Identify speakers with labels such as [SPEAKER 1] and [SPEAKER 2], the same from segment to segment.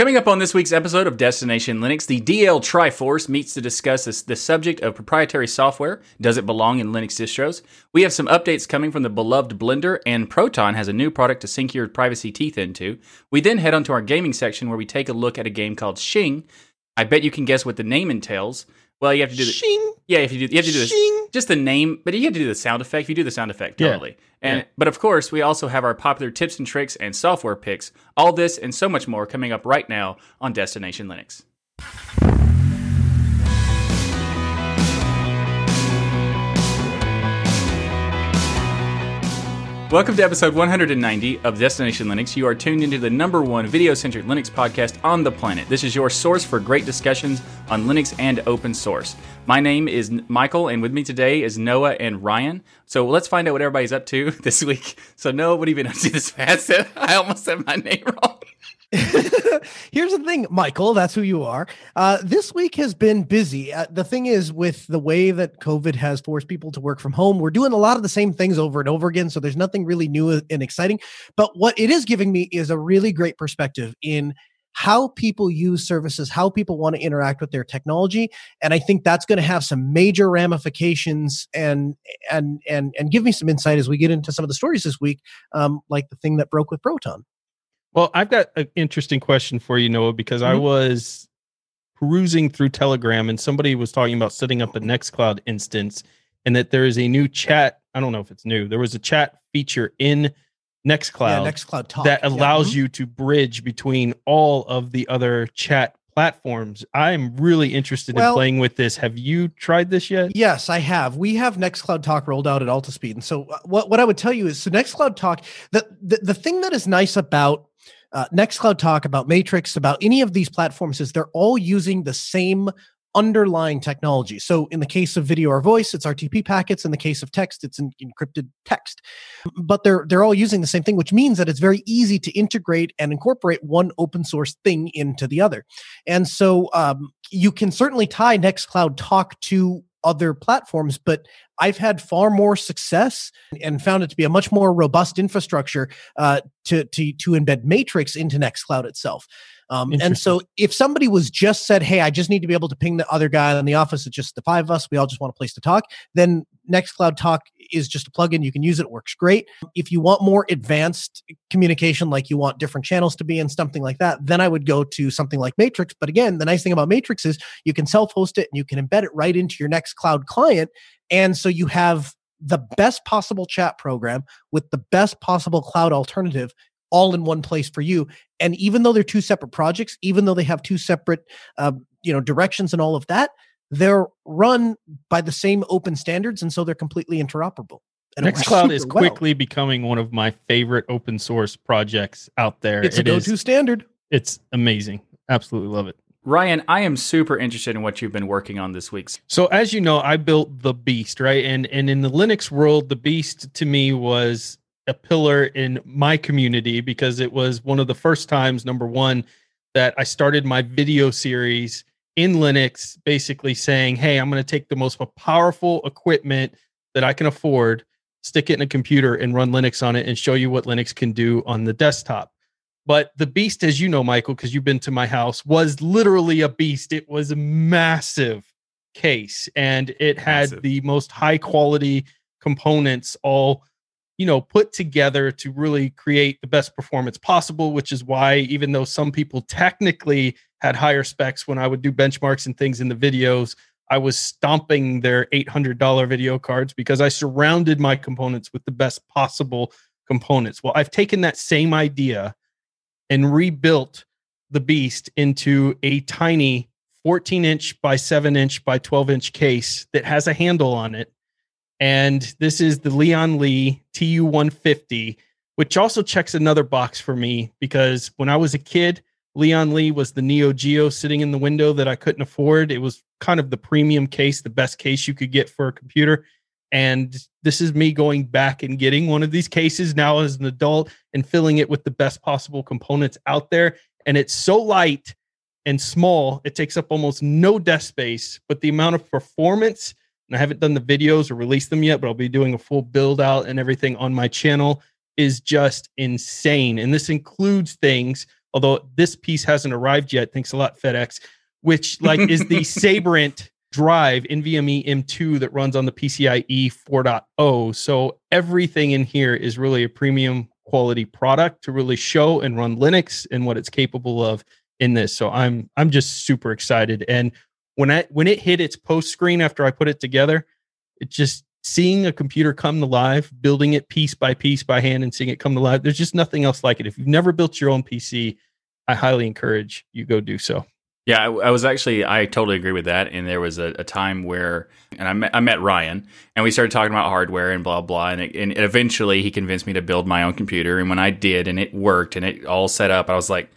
[SPEAKER 1] Coming up on this week's episode of Destination Linux, the DL Triforce meets to discuss this, the subject of proprietary software. Does it belong in Linux distros? We have some updates coming from the beloved Blender, and Proton has a new product to sink your privacy teeth into. We then head on to our gaming section where we take a look at a game called Shing. I bet you can guess what the name entails. Well, you have to do the
[SPEAKER 2] Shing.
[SPEAKER 1] yeah. If you do, you have to do this,
[SPEAKER 2] Shing.
[SPEAKER 1] just the name, but you have to do the sound effect. If you do the sound effect,
[SPEAKER 2] Yeah.
[SPEAKER 1] And
[SPEAKER 2] Yeah.
[SPEAKER 1] but of course, we also have our popular tips and tricks and software picks. All this and so much more coming up right now on Destination Linux. Welcome to episode 190 of Destination Linux. You are tuned into the number one video centric Linux podcast on the planet. This is your source for great discussions on Linux and open source. My name is Michael, and with me today is Noah and Ryan. So let's find out what everybody's up to this week. So, Noah, what have you been up to this fast? I almost said my name wrong.
[SPEAKER 2] Here's the thing, Michael, that's who you are. Uh, this week has been busy. Uh, the thing is, with the way that COVID has forced people to work from home, we're doing a lot of the same things over and over again. So there's nothing really new and exciting. But what it is giving me is a really great perspective in how people use services, how people want to interact with their technology, and I think that's going to have some major ramifications and and and and give me some insight as we get into some of the stories this week, um, like the thing that broke with Proton.
[SPEAKER 3] Well, I've got an interesting question for you, Noah, because I
[SPEAKER 2] Mhm.
[SPEAKER 3] was perusing through Telegram and somebody was talking about setting up a Nextcloud instance and that there is a new chat. I don't know if it's new. There was a chat feature in Nextcloud
[SPEAKER 2] yeah, Nextcloud Talk
[SPEAKER 3] that allows
[SPEAKER 2] Mhm.
[SPEAKER 3] you to bridge between all of the other chat platforms. I'm really interested
[SPEAKER 2] Well-
[SPEAKER 3] in playing with this. Have you tried this yet?
[SPEAKER 2] Yes, I have. We have Nextcloud Talk rolled out at Altispeed, and so uh, what what I would tell you is, so Nextcloud Talk, the the, the thing that is nice about uh, Nextcloud Talk, about Matrix, about any of these platforms is they're all using the same underlying technology. So in the case of video or voice, it's RTP packets. In the case of text, it's encrypted text. But they're they're all using the same thing, which means that it's very easy to integrate and incorporate one open source thing into the other. And so um, you can certainly tie Nextcloud Talk to other platforms, but I've had far more success and found it to be a much more robust infrastructure uh, to to to embed Matrix into Nextcloud itself. Um, and so, if somebody was just said, "Hey, I just need to be able to ping the other guy in the office," it's just the five of us. We all just want a place to talk. Then Nextcloud Talk is just a plugin. You can use it; it works great. If you want more advanced communication, like you want different channels to be in something like that, then I would go to something like Matrix. But again, the nice thing about Matrix is you can self-host it and you can embed it right into your Nextcloud client, and so you have the best possible chat program with the best possible cloud alternative all in one place for you and even though they're two separate projects even though they have two separate uh, you know directions and all of that they're run by the same open standards and so they're completely interoperable and it works
[SPEAKER 3] Nextcloud is
[SPEAKER 2] super well.
[SPEAKER 3] quickly becoming one of my favorite open source projects out there.
[SPEAKER 2] it's a
[SPEAKER 3] It is-
[SPEAKER 2] go-to standard
[SPEAKER 3] It's amazing. Absolutely love it.
[SPEAKER 1] Ryan, I am super interested in what you've been working on this week.
[SPEAKER 3] So as you know, I built the Beast, right? And and in the Linux world, the Beast to me was a pillar in my community because it was one of the first times number 1 that I started my video series in Linux basically saying, "Hey, I'm going to take the most powerful equipment that I can afford, stick it in a computer and run Linux on it and show you what Linux can do on the desktop." But the beast, as you know, Michael, because you've been to my house, was literally a beast. It was a massive case and it had
[SPEAKER 1] Massive.
[SPEAKER 3] the most high quality components all you know put together to really create the best performance possible which is why even though some people technically had higher specs when i would do benchmarks and things in the videos i was stomping their $800 video cards because i surrounded my components with the best possible components well i've taken that same idea and rebuilt the beast into a tiny 14 inch by 7 inch by 12 inch case that has a handle on it. And this is the Lian Li TU 150, which also checks another box for me because when I was a kid, Lian Li was the Neo Geo sitting in the window that I couldn't afford. It was kind of the premium case, the best case you could get for a computer. And this is me going back and getting one of these cases now as an adult and filling it with the best possible components out there. And it's so light and small, it takes up almost no desk space, but the amount of performance, and I haven't done the videos or released them yet, but I'll be doing a full build out and everything on my channel is just insane. And this includes things although this piece hasn't arrived yet. Thanks a lot, FedEx, which like is the Sabrent drive NVMe M2 that runs on the PCIe 4.0. So everything in here is really a premium quality product to really show and run Linux and what it's capable of in this. So I'm I'm just super excited. And when I when it hit its post screen after I put it together, it just seeing a computer come to life, building it piece by piece by hand and seeing it come to life. There's just nothing else like it. If you've never built your own PC, I highly encourage you go do so.
[SPEAKER 1] Yeah, I, I, was actually I totally agree with that. And there was a, a time where, and I met, I met Ryan, and we started talking about hardware and blah blah, and, it, and eventually he convinced me to build my own computer. And when I did, and it worked, and it all set up, I was like,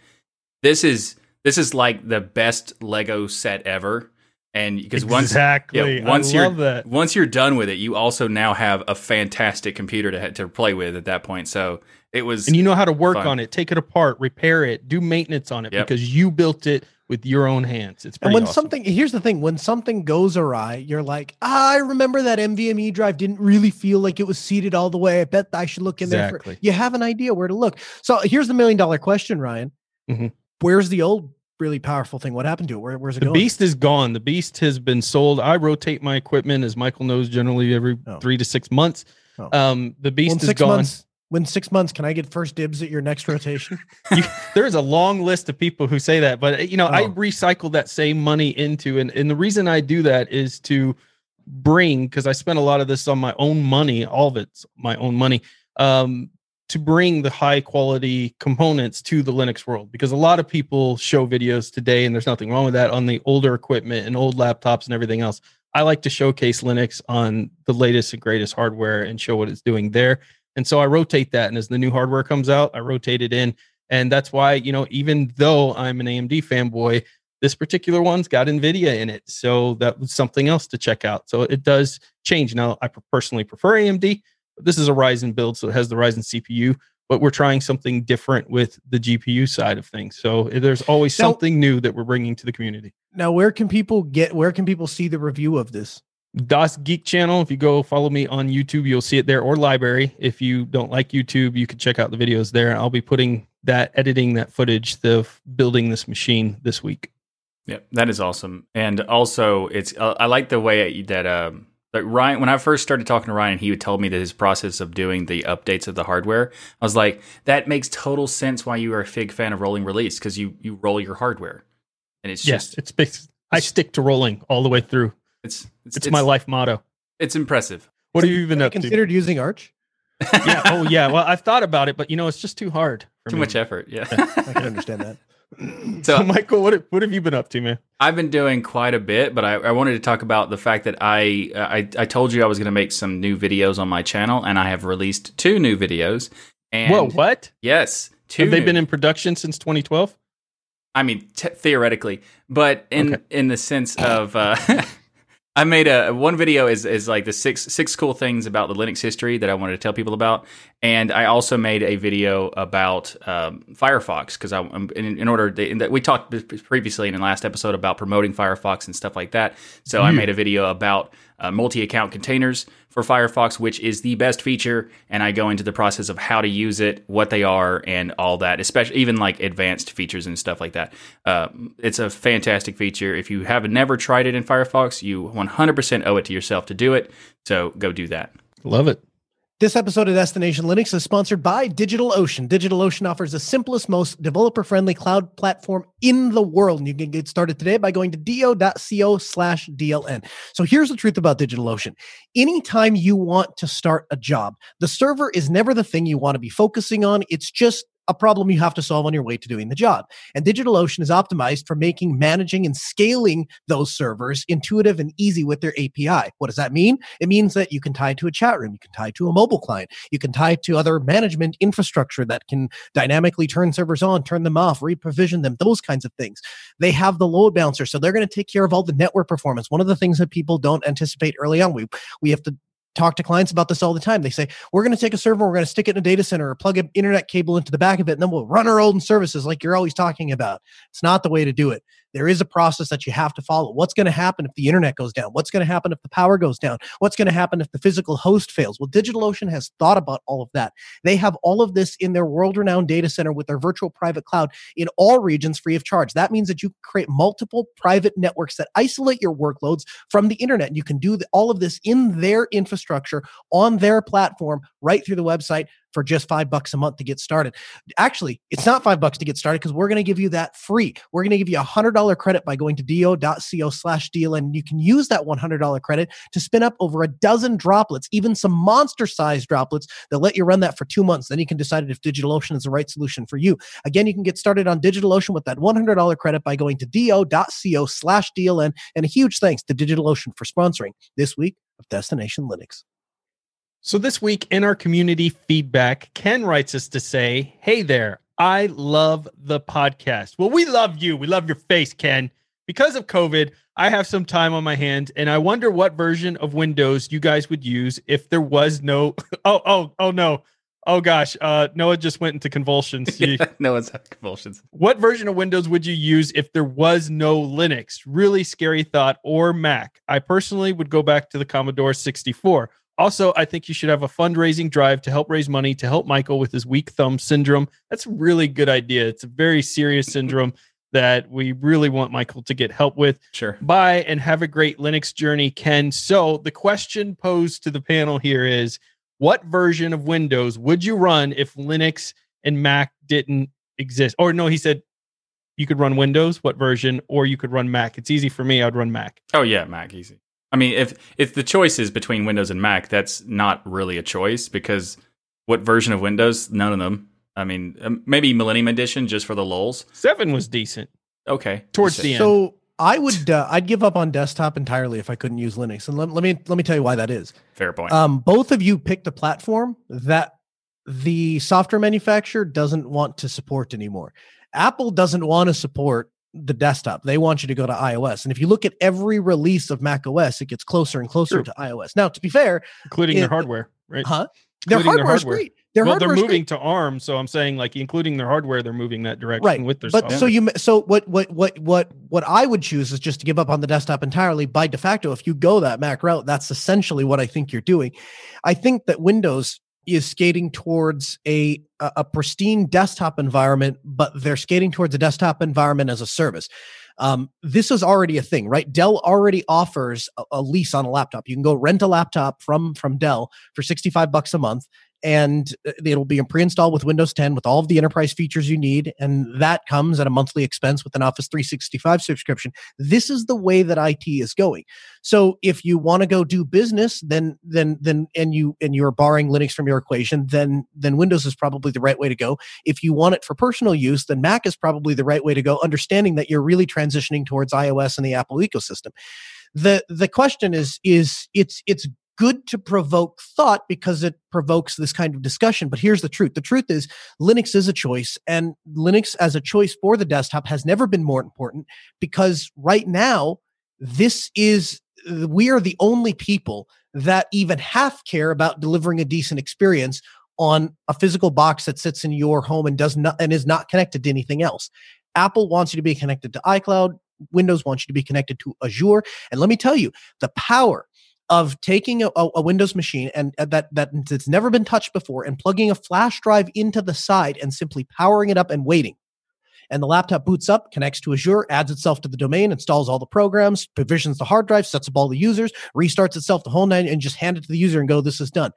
[SPEAKER 1] this is this is like the best Lego set ever. And because once
[SPEAKER 3] exactly,
[SPEAKER 1] yeah, once
[SPEAKER 3] I
[SPEAKER 1] you're
[SPEAKER 3] that.
[SPEAKER 1] once you're done with it, you also now have a fantastic computer to to play with at that point. So it was,
[SPEAKER 3] and you know how to work fun. on it, take it apart, repair it, do maintenance on it yep. because you built it with your own hands. It's
[SPEAKER 2] and when
[SPEAKER 3] awesome.
[SPEAKER 2] something here's the thing: when something goes awry, you're like, ah, I remember that NVMe drive didn't really feel like it was seated all the way. I bet I should look in exactly. there. For, you have an idea where to look. So here's the million dollar question, Ryan. Mm-hmm. Where's the old really powerful thing? What happened to it? Where, where's it
[SPEAKER 3] the
[SPEAKER 2] going?
[SPEAKER 3] beast is gone. The beast has been sold. I rotate my equipment, as Michael knows, generally every oh. three to six months. Oh. Um, the beast well, is gone.
[SPEAKER 2] Months, when six months, can I get first dibs at your next rotation?
[SPEAKER 3] you, there's a long list of people who say that, but you know, oh. I recycle that same money into, and, and the reason I do that is to bring, because I spent a lot of this on my own money, all of it's my own money, um, to bring the high quality components to the Linux world. Because a lot of people show videos today, and there's nothing wrong with that on the older equipment and old laptops and everything else. I like to showcase Linux on the latest and greatest hardware and show what it's doing there. And so I rotate that. And as the new hardware comes out, I rotate it in. And that's why, you know, even though I'm an AMD fanboy, this particular one's got NVIDIA in it. So that was something else to check out. So it does change. Now, I personally prefer AMD, this is a Ryzen build. So it has the Ryzen CPU, but we're trying something different with the GPU side of things. So there's always now, something new that we're bringing to the community.
[SPEAKER 2] Now, where can people get, where can people see the review of this?
[SPEAKER 3] DasGeek channel. If you go follow me on YouTube, you'll see it there or LBRY. If you don't like YouTube, you can check out the videos there. I'll be putting that editing that footage, the building this machine this week.
[SPEAKER 1] Yeah, that is awesome. And also, it's uh, I like the way that um, that Ryan. When I first started talking to Ryan, he would tell me that his process of doing the updates of the hardware. I was like, that makes total sense. Why you are a big fan of rolling release because you you roll your hardware, and it's
[SPEAKER 3] yes, just it's. I stick to rolling all the way through.
[SPEAKER 1] It's
[SPEAKER 3] it's, it's my life motto.
[SPEAKER 1] It's impressive.
[SPEAKER 3] What have you even up
[SPEAKER 2] considered to? using Arch?
[SPEAKER 3] yeah. Oh, yeah. Well, I've thought about it, but you know, it's just too hard.
[SPEAKER 1] too me. much effort. Yeah.
[SPEAKER 2] I can understand that.
[SPEAKER 3] So, Michael, what what have you been up to, man?
[SPEAKER 1] I've been doing quite a bit, but I, I wanted to talk about the fact that I I, I told you I was going to make some new videos on my channel, and I have released two new videos. And
[SPEAKER 3] Whoa! What?
[SPEAKER 1] Yes,
[SPEAKER 3] two. Have they new. been in production since 2012?
[SPEAKER 1] I mean, t- theoretically, but in okay. in the sense of. Uh, I made a one video is is like the six six cool things about the Linux history that I wanted to tell people about, and I also made a video about um, Firefox because I in, in order to, in we talked previously in the last episode about promoting Firefox and stuff like that. So I made a video about uh, multi-account containers for Firefox, which is the best feature, and I go into the process of how to use it, what they are, and all that. Especially even like advanced features and stuff like that. Uh, it's a fantastic feature. If you have never tried it in Firefox, you 100% owe it to yourself to do it. So go do that.
[SPEAKER 3] Love it.
[SPEAKER 2] This episode of Destination Linux is sponsored by DigitalOcean. DigitalOcean offers the simplest, most developer friendly cloud platform in the world. And you can get started today by going to do.co slash DLN. So here's the truth about DigitalOcean. Anytime you want to start a job, the server is never the thing you want to be focusing on. It's just a problem you have to solve on your way to doing the job. And DigitalOcean is optimized for making, managing, and scaling those servers intuitive and easy with their API. What does that mean? It means that you can tie to a chat room, you can tie to a mobile client, you can tie to other management infrastructure that can dynamically turn servers on, turn them off, reprovision them, those kinds of things. They have the load balancer, so they're going to take care of all the network performance. One of the things that people don't anticipate early on, we we have to talk to clients about this all the time. They say, we're going to take a server, we're going to stick it in a data center or plug an internet cable into the back of it, and then we'll run our own services like you're always talking about. It's not the way to do it. There is a process that you have to follow. What's going to happen if the internet goes down? What's going to happen if the power goes down? What's going to happen if the physical host fails? Well, DigitalOcean has thought about all of that. They have all of this in their world renowned data center with their virtual private cloud in all regions free of charge. That means that you create multiple private networks that isolate your workloads from the internet. And you can do all of this in their infrastructure on their platform right through the website for just five bucks a month to get started. Actually, it's not five bucks to get started because we're going to give you that free. We're going to give you a hundred dollar credit by going to do.co slash DLN. And you can use that $100 credit to spin up over a dozen droplets, even some monster sized droplets that let you run that for two months. Then you can decide if DigitalOcean is the right solution for you. Again, you can get started on DigitalOcean with that $100 credit by going to do.co slash DLN. And a huge thanks to DigitalOcean for sponsoring this week of Destination Linux.
[SPEAKER 3] So this week in our community feedback, Ken writes us to say, Hey there, I love the podcast. Well, we love you. We love your face, Ken. Because of COVID, I have some time on my hands and I wonder what version of Windows you guys would use if there was no Oh, oh, oh no. Oh gosh, uh, Noah just went into convulsions.
[SPEAKER 1] yeah, Noah's having convulsions.
[SPEAKER 3] What version of Windows would you use if there was no Linux? Really scary thought. Or Mac. I personally would go back to the Commodore 64. Also, I think you should have a fundraising drive to help raise money to help Michael with his weak thumb syndrome. That's a really good idea. It's a very serious syndrome that we really want Michael to get help with.
[SPEAKER 1] Sure.
[SPEAKER 3] Bye and have a great Linux journey, Ken. So, the question posed to the panel here is what version of Windows would you run if Linux and Mac didn't exist? Or no, he said you could run Windows, what version, or you could run Mac. It's easy for me. I'd run Mac.
[SPEAKER 1] Oh, yeah, Mac, easy. I mean, if if the choice is between Windows and Mac, that's not really a choice because what version of Windows? None of them. I mean, um, maybe Millennium Edition just for the lulls.
[SPEAKER 3] Seven was decent
[SPEAKER 1] Okay,
[SPEAKER 3] towards the end.
[SPEAKER 2] So I would uh, I'd give up on desktop entirely if I couldn't use Linux. And let, let me let me tell you why that is.
[SPEAKER 1] fair point.
[SPEAKER 2] Um, both of you picked a platform that the software manufacturer doesn't want to support anymore. Apple doesn't want to support the desktop. They want you to go to iOS. And if you look at every release of Mac OS, it gets closer and closer
[SPEAKER 3] True.
[SPEAKER 2] to iOS. Now, to be fair,
[SPEAKER 3] including
[SPEAKER 2] it-
[SPEAKER 3] their hardware, right?
[SPEAKER 2] huh? Their
[SPEAKER 3] Including their
[SPEAKER 2] hardware is great. Their
[SPEAKER 3] well, they're moving
[SPEAKER 2] great.
[SPEAKER 3] to ARM, so I'm saying like including their hardware, they're moving that direction
[SPEAKER 2] right
[SPEAKER 3] with their
[SPEAKER 2] but
[SPEAKER 3] software.
[SPEAKER 2] so you so what what what what what i would choose is just to give up on the desktop entirely by de facto if you go that mac route that's essentially what i think you're doing i think that windows is skating towards a a pristine desktop environment but they're skating towards a desktop environment as a service. Um, this is already a thing right? Dell already offers a, a lease on a laptop. You can go rent a laptop from from dell for 65 bucks a month and uh, it'll be pre-installed with Windows 10 with all of the enterprise features you need, and that comes at a monthly expense with an Office 365 subscription. This is the way that IT is going. So if you want to go do business, then then then and you and you're barring Linux from your equation, then then Windows is probably the right way to go. If you want it for personal use, then Mac is probably the right way to go, understanding that you're really transitioning towards iOS and the Apple ecosystem. The the question is is it's it's good to provoke thought because it provokes this kind of discussion. But here's the truth the truth is, Linux is a choice, and Linux as a choice for the desktop has never been more important because right now, this is we are the only people that even half care about delivering a decent experience on a physical box that sits in your home and does not and is not connected to anything else. Apple wants you to be connected to iCloud. Windows wants you to be connected to Azure. And let me tell you, the power of taking a, a Windows machine and uh, that that that's never been touched before and plugging a flash drive into the side and simply powering it up and waiting. And the laptop boots up, connects to Azure, adds itself to the domain, installs all the programs, provisions the hard drive, sets up all the users, restarts itself the whole nine, and just hand it to the user and go, this is done.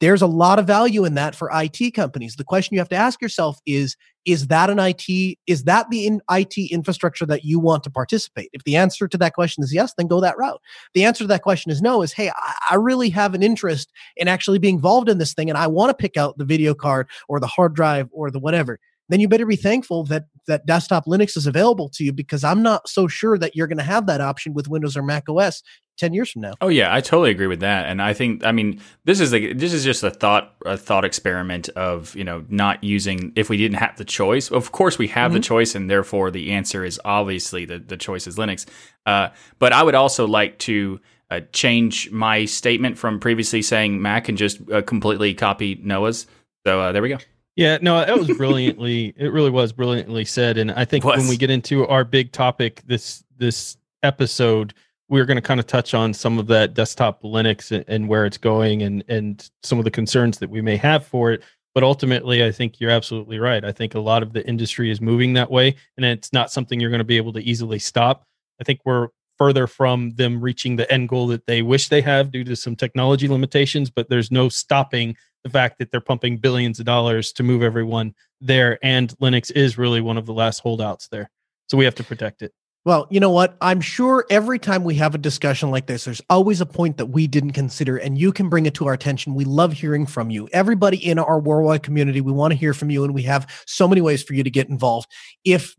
[SPEAKER 2] There's a lot of value in that for IT companies. The question you have to ask yourself is is that an IT is that the in IT infrastructure that you want to participate? If the answer to that question is yes, then go that route. The answer to that question is no, is hey, I, I really have an interest in actually being involved in this thing and I want to pick out the video card or the hard drive or the whatever. Then you better be thankful that that desktop Linux is available to you because I'm not so sure that you're going to have that option with Windows or Mac OS 10 years from now.
[SPEAKER 1] Oh yeah, I totally agree with that, and I think I mean this is like this is just a thought a thought experiment of you know not using if we didn't have the choice. Of course, we have the choice, and therefore the answer is obviously the the choice is Linux. Uh, but I would also like to uh, change my statement from previously saying Mac and just uh, completely copy Noah's. So uh, there we go.
[SPEAKER 3] Yeah, no, that was brilliantly. it really was brilliantly said, and I think when we get into our big topic this this episode, we're going to kind of touch on some of that desktop Linux and, and where it's going, and and some of the concerns that we may have for it. But ultimately, I think you're absolutely right. I think a lot of the industry is moving that way, and it's not something you're going to be able to easily stop. I think we're further from them reaching the end goal that they wish they have due to some technology limitations, but there's no stopping the fact that they're pumping billions of dollars to move everyone there. And Linux is really one of the last holdouts there. So we have to protect it.
[SPEAKER 2] Well, you know what? I'm sure every time we have a discussion like this, there's always a point that we didn't consider, and you can bring it to our attention. We love hearing from you. Everybody in our worldwide community, we want to hear from you, and we have so many ways for you to get involved. If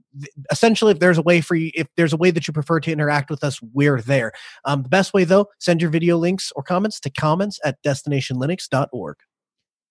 [SPEAKER 2] essentially, if there's a way for you, if there's a way that you prefer to interact with us, we're there. Um, the best way, though, send your video links or comments to comments at destinationlinux.org.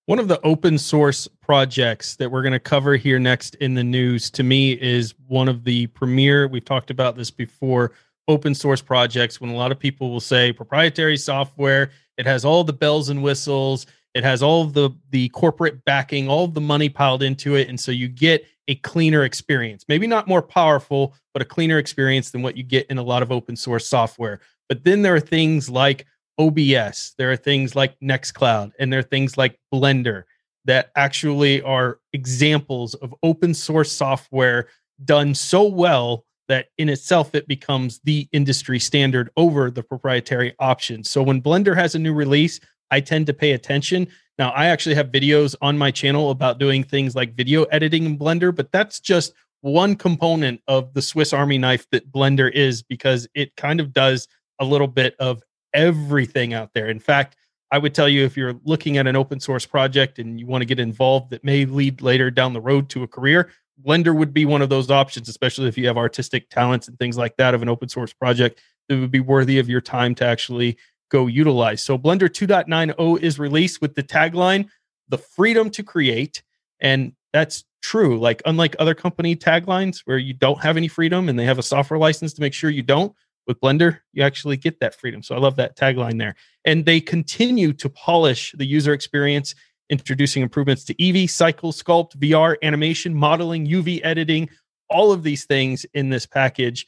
[SPEAKER 3] One of the open source projects that we're going to cover here next in the news to me is one of the premier, we've talked about this before, open source projects when a lot of people will say proprietary software, it has all the bells and whistles, it has all the the corporate backing, all the money piled into it and so you get a cleaner experience. Maybe not more powerful, but a cleaner experience than what you get in a lot of open source software. But then there are things like OBS, there are things like Nextcloud, and there are things like Blender that actually are examples of open source software done so well that in itself it becomes the industry standard over the proprietary options. So when Blender has a new release, I tend to pay attention. Now, I actually have videos on my channel about doing things like video editing in Blender, but that's just one component of the Swiss Army knife that Blender is because it kind of does a little bit of everything out there. In fact, I would tell you if you're looking at an open source project and you want to get involved that may lead later down the road to a career, Blender would be one of those options, especially if you have artistic talents and things like that of an open source project that would be worthy of your time to actually go utilize. So Blender 2.90 is released with the tagline, the freedom to create. And that's true. Like, unlike other company taglines where you don't have any freedom and they have a software license to make sure you don't, with Blender, you actually get that freedom. So I love that tagline there. And they continue to polish the user experience, introducing improvements to Eevee, Cycle, Sculpt, VR, animation, modeling, UV editing, all of these things in this package.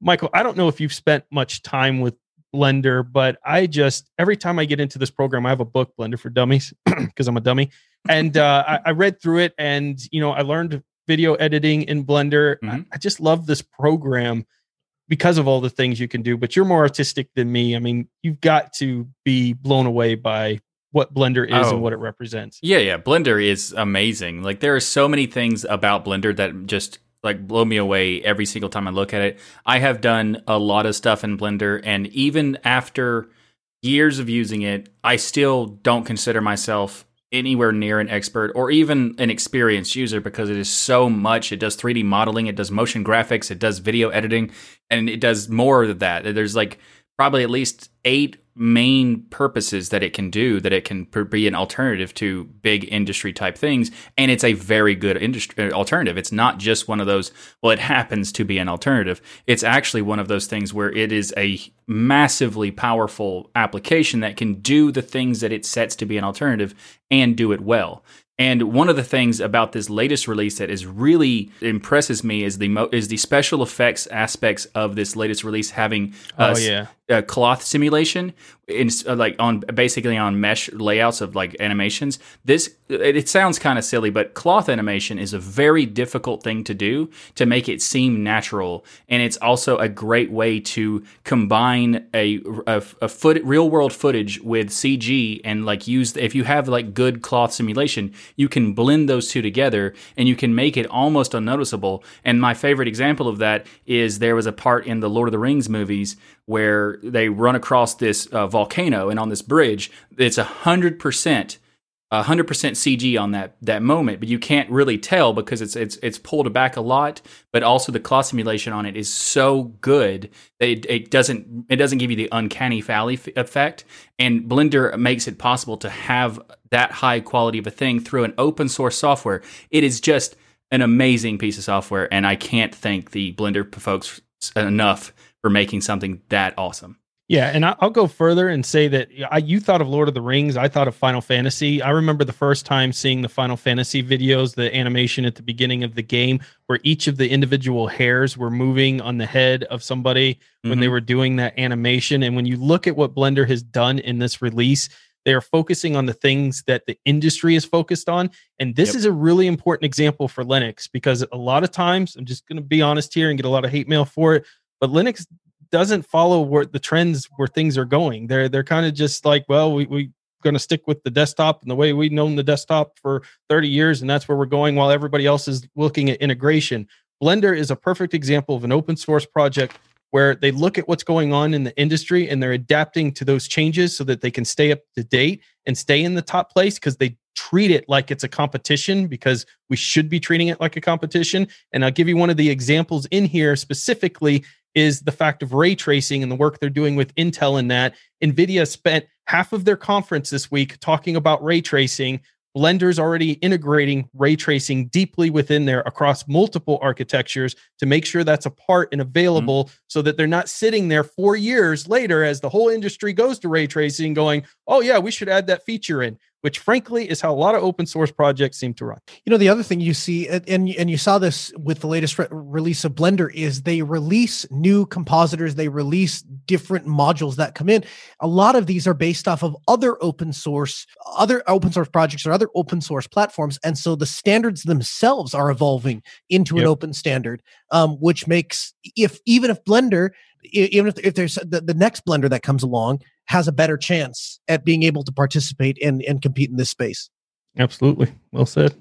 [SPEAKER 3] Michael, I don't know if you've spent much time with Blender, but I just every time I get into this program, I have a book, Blender for Dummies, because I'm a dummy, and uh, I, I, read through it, and you know, I learned video editing in Blender. Mm-hmm. I, I just love this program because of all the things you can do. But you're more artistic than me. I mean, you've got to be blown away by what Blender is oh. and what it represents.
[SPEAKER 1] Yeah, yeah. Blender is amazing. Like there are so many things about Blender that just like blow me away every single time I look at it. I have done a lot of stuff in Blender and even after years of using it, I still don't consider myself anywhere near an expert or even an experienced user because it is so much. It does 3D modeling, it does motion graphics, it does video editing, and it does more of that. There's like probably at least eight main purposes that it can do that it can be an alternative to big industry type things. And it's a very good industry uh, alternative. It's not just one of those well it happens to be an alternative. It's actually one of those things where it is a massively powerful application that can do the things that it sets to be an alternative and do it well. And one of the things about this latest release that is really impresses me is the mo- is the special effects aspects of this latest release having
[SPEAKER 3] uh, oh yeah
[SPEAKER 1] a cloth simulation in uh, like on basically on mesh layouts of like animations. This it, it sounds kind of silly but cloth animation is a very difficult thing to do to make it seem natural. And it's also a great way to combine a a, a foot real world footage with CG and like use if you have like good cloth simulation you can blend those two together and you can make it almost unnoticeable. And my favorite example of that is there was a part in the Lord of the Rings movies where they run across this uh, volcano and on this bridge it's a hundred percent hundred percent CG on that that moment, but you can't really tell because it's it's it's pulled back a lot. But also the cloth simulation on it is so good that it, it doesn't it doesn't give you the uncanny valley f- effect. And Blender makes it possible to have that high quality of a thing through an open source software. It is just an amazing piece of software, and I can't thank the Blender folks enough for making something that awesome.
[SPEAKER 3] Yeah, and I'll go further and say that I, you thought of Lord of the Rings. I thought of Final Fantasy. I remember the first time seeing the Final Fantasy videos, the animation at the beginning of the game, where each of the individual hairs were moving on the head of somebody mm-hmm. when they mm-hmm. were doing that animation. And when you look at what Blender has done in this release, they are focusing on the things that the industry is focused on. And this yep. is a really important example for Linux because a lot of times, I'm just going to be honest here and get a lot of hate mail for it, but Linux doesn't follow where the trends where things are going. They're they're kind of just like, well, we we going to stick with the desktop and the way we've known the desktop for 30 years and that's where we're going while everybody else is looking at integration. Blender is a perfect example of an open source project where they look at what's going on in the industry and they're adapting to those changes so that they can stay up to date and stay in the top place because they treat it like it's a competition because we should be treating it like a competition. And I'll give you one of the examples in here specifically is the fact of ray tracing and the work they're doing with Intel in that. NVIDIA spent half of their conference this week talking about ray tracing Blender's already integrating ray tracing deeply within there across multiple architectures to make sure that's a part and available mm-hmm. so that they're not sitting there four years later as the whole industry goes to ray tracing going, oh, yeah, we should add that feature in which frankly is how a lot of open source projects seem to run.
[SPEAKER 2] You know, the other thing you see, and and you saw this with the latest re- release of Blender, is they release new compositors, they release different modules that come in. A lot of these are based off of other open source, other open source projects or other open source platforms, and so the standards themselves are evolving into yep. an open standard, um, which makes if even if Blender even if, if there's the, the next blender that comes along has a better chance at being able to participate and, and compete in this space.
[SPEAKER 3] Absolutely. Well said.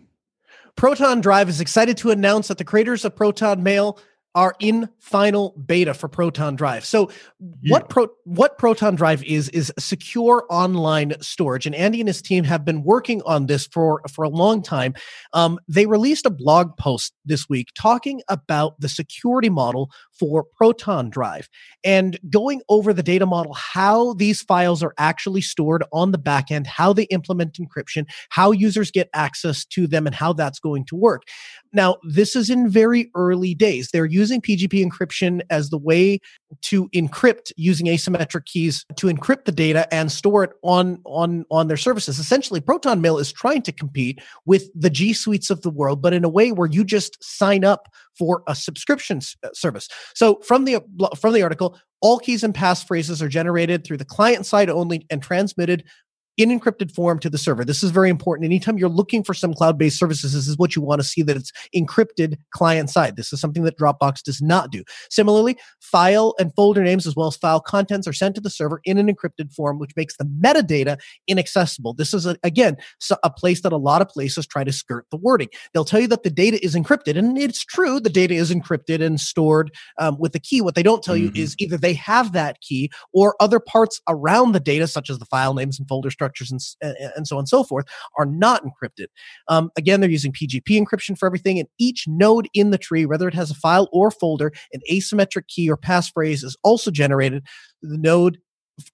[SPEAKER 2] Proton Drive is excited to announce that the creators of Proton Mail are in final beta for Proton Drive. So yeah. what Pro what Proton Drive is is secure online storage, and Andy and his team have been working on this for for a long time. Um, they released a blog post this week talking about the security model for Proton Drive and going over the data model, how these files are actually stored on the back end, how they implement encryption, how users get access to them, and how that's going to work. Now, this is in very early days. They're using PGP encryption as the way to encrypt using asymmetric keys to encrypt the data and store it on on on their services. Essentially, Proton Mail is trying to compete with the G Suites of the world, but in a way where you just sign up for a subscription uh, service. So from the from the article, all keys and passphrases are generated through the client side only and transmitted in encrypted form to the server. This is very important. Anytime you're looking for some cloud based services, this is what you want to see that it's encrypted client side. This is something that Dropbox does not do. Similarly, file and folder names as well as file contents are sent to the server in an encrypted form, which makes the metadata inaccessible. This is, a, again, a place that a lot of places try to skirt the wording. They'll tell you that the data is encrypted, and it's true, the data is encrypted and stored um, with a key. What they don't tell mm-hmm. you is either they have that key or other parts around the data, such as the file names and folder and, and so on and so forth, are not encrypted. Um, again, they're using PGP encryption for everything, and each node in the tree, whether it has a file or folder, an asymmetric key or passphrase is also generated. The node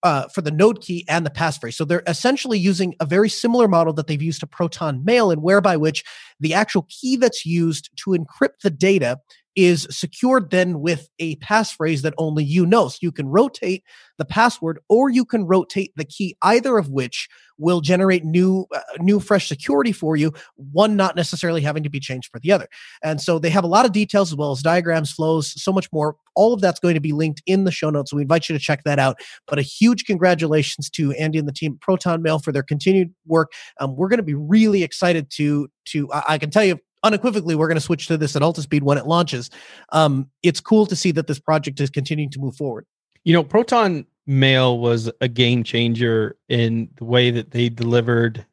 [SPEAKER 2] uh, for the node key and the passphrase. So they're essentially using a very similar model that they've used to Proton Mail, and whereby which the actual key that's used to encrypt the data is secured then with a passphrase that only you know. So you can rotate the password or you can rotate the key, either of which will generate new, uh, new fresh security for you, one not necessarily having to be changed for the other. And so they have a lot of details as well as diagrams, flows, so much more. All of that's going to be linked in the show notes. So we invite you to check that out. But a huge congratulations to Andy and the team Proton Mail for their continued work. Um, we're going to be really excited to, to, I, I can tell you unequivocally we're going to switch to this at Altispeed when it launches. Um, it's cool to see that this project is continuing to move forward.
[SPEAKER 3] You know, Proton Mail was a game changer in the way that they delivered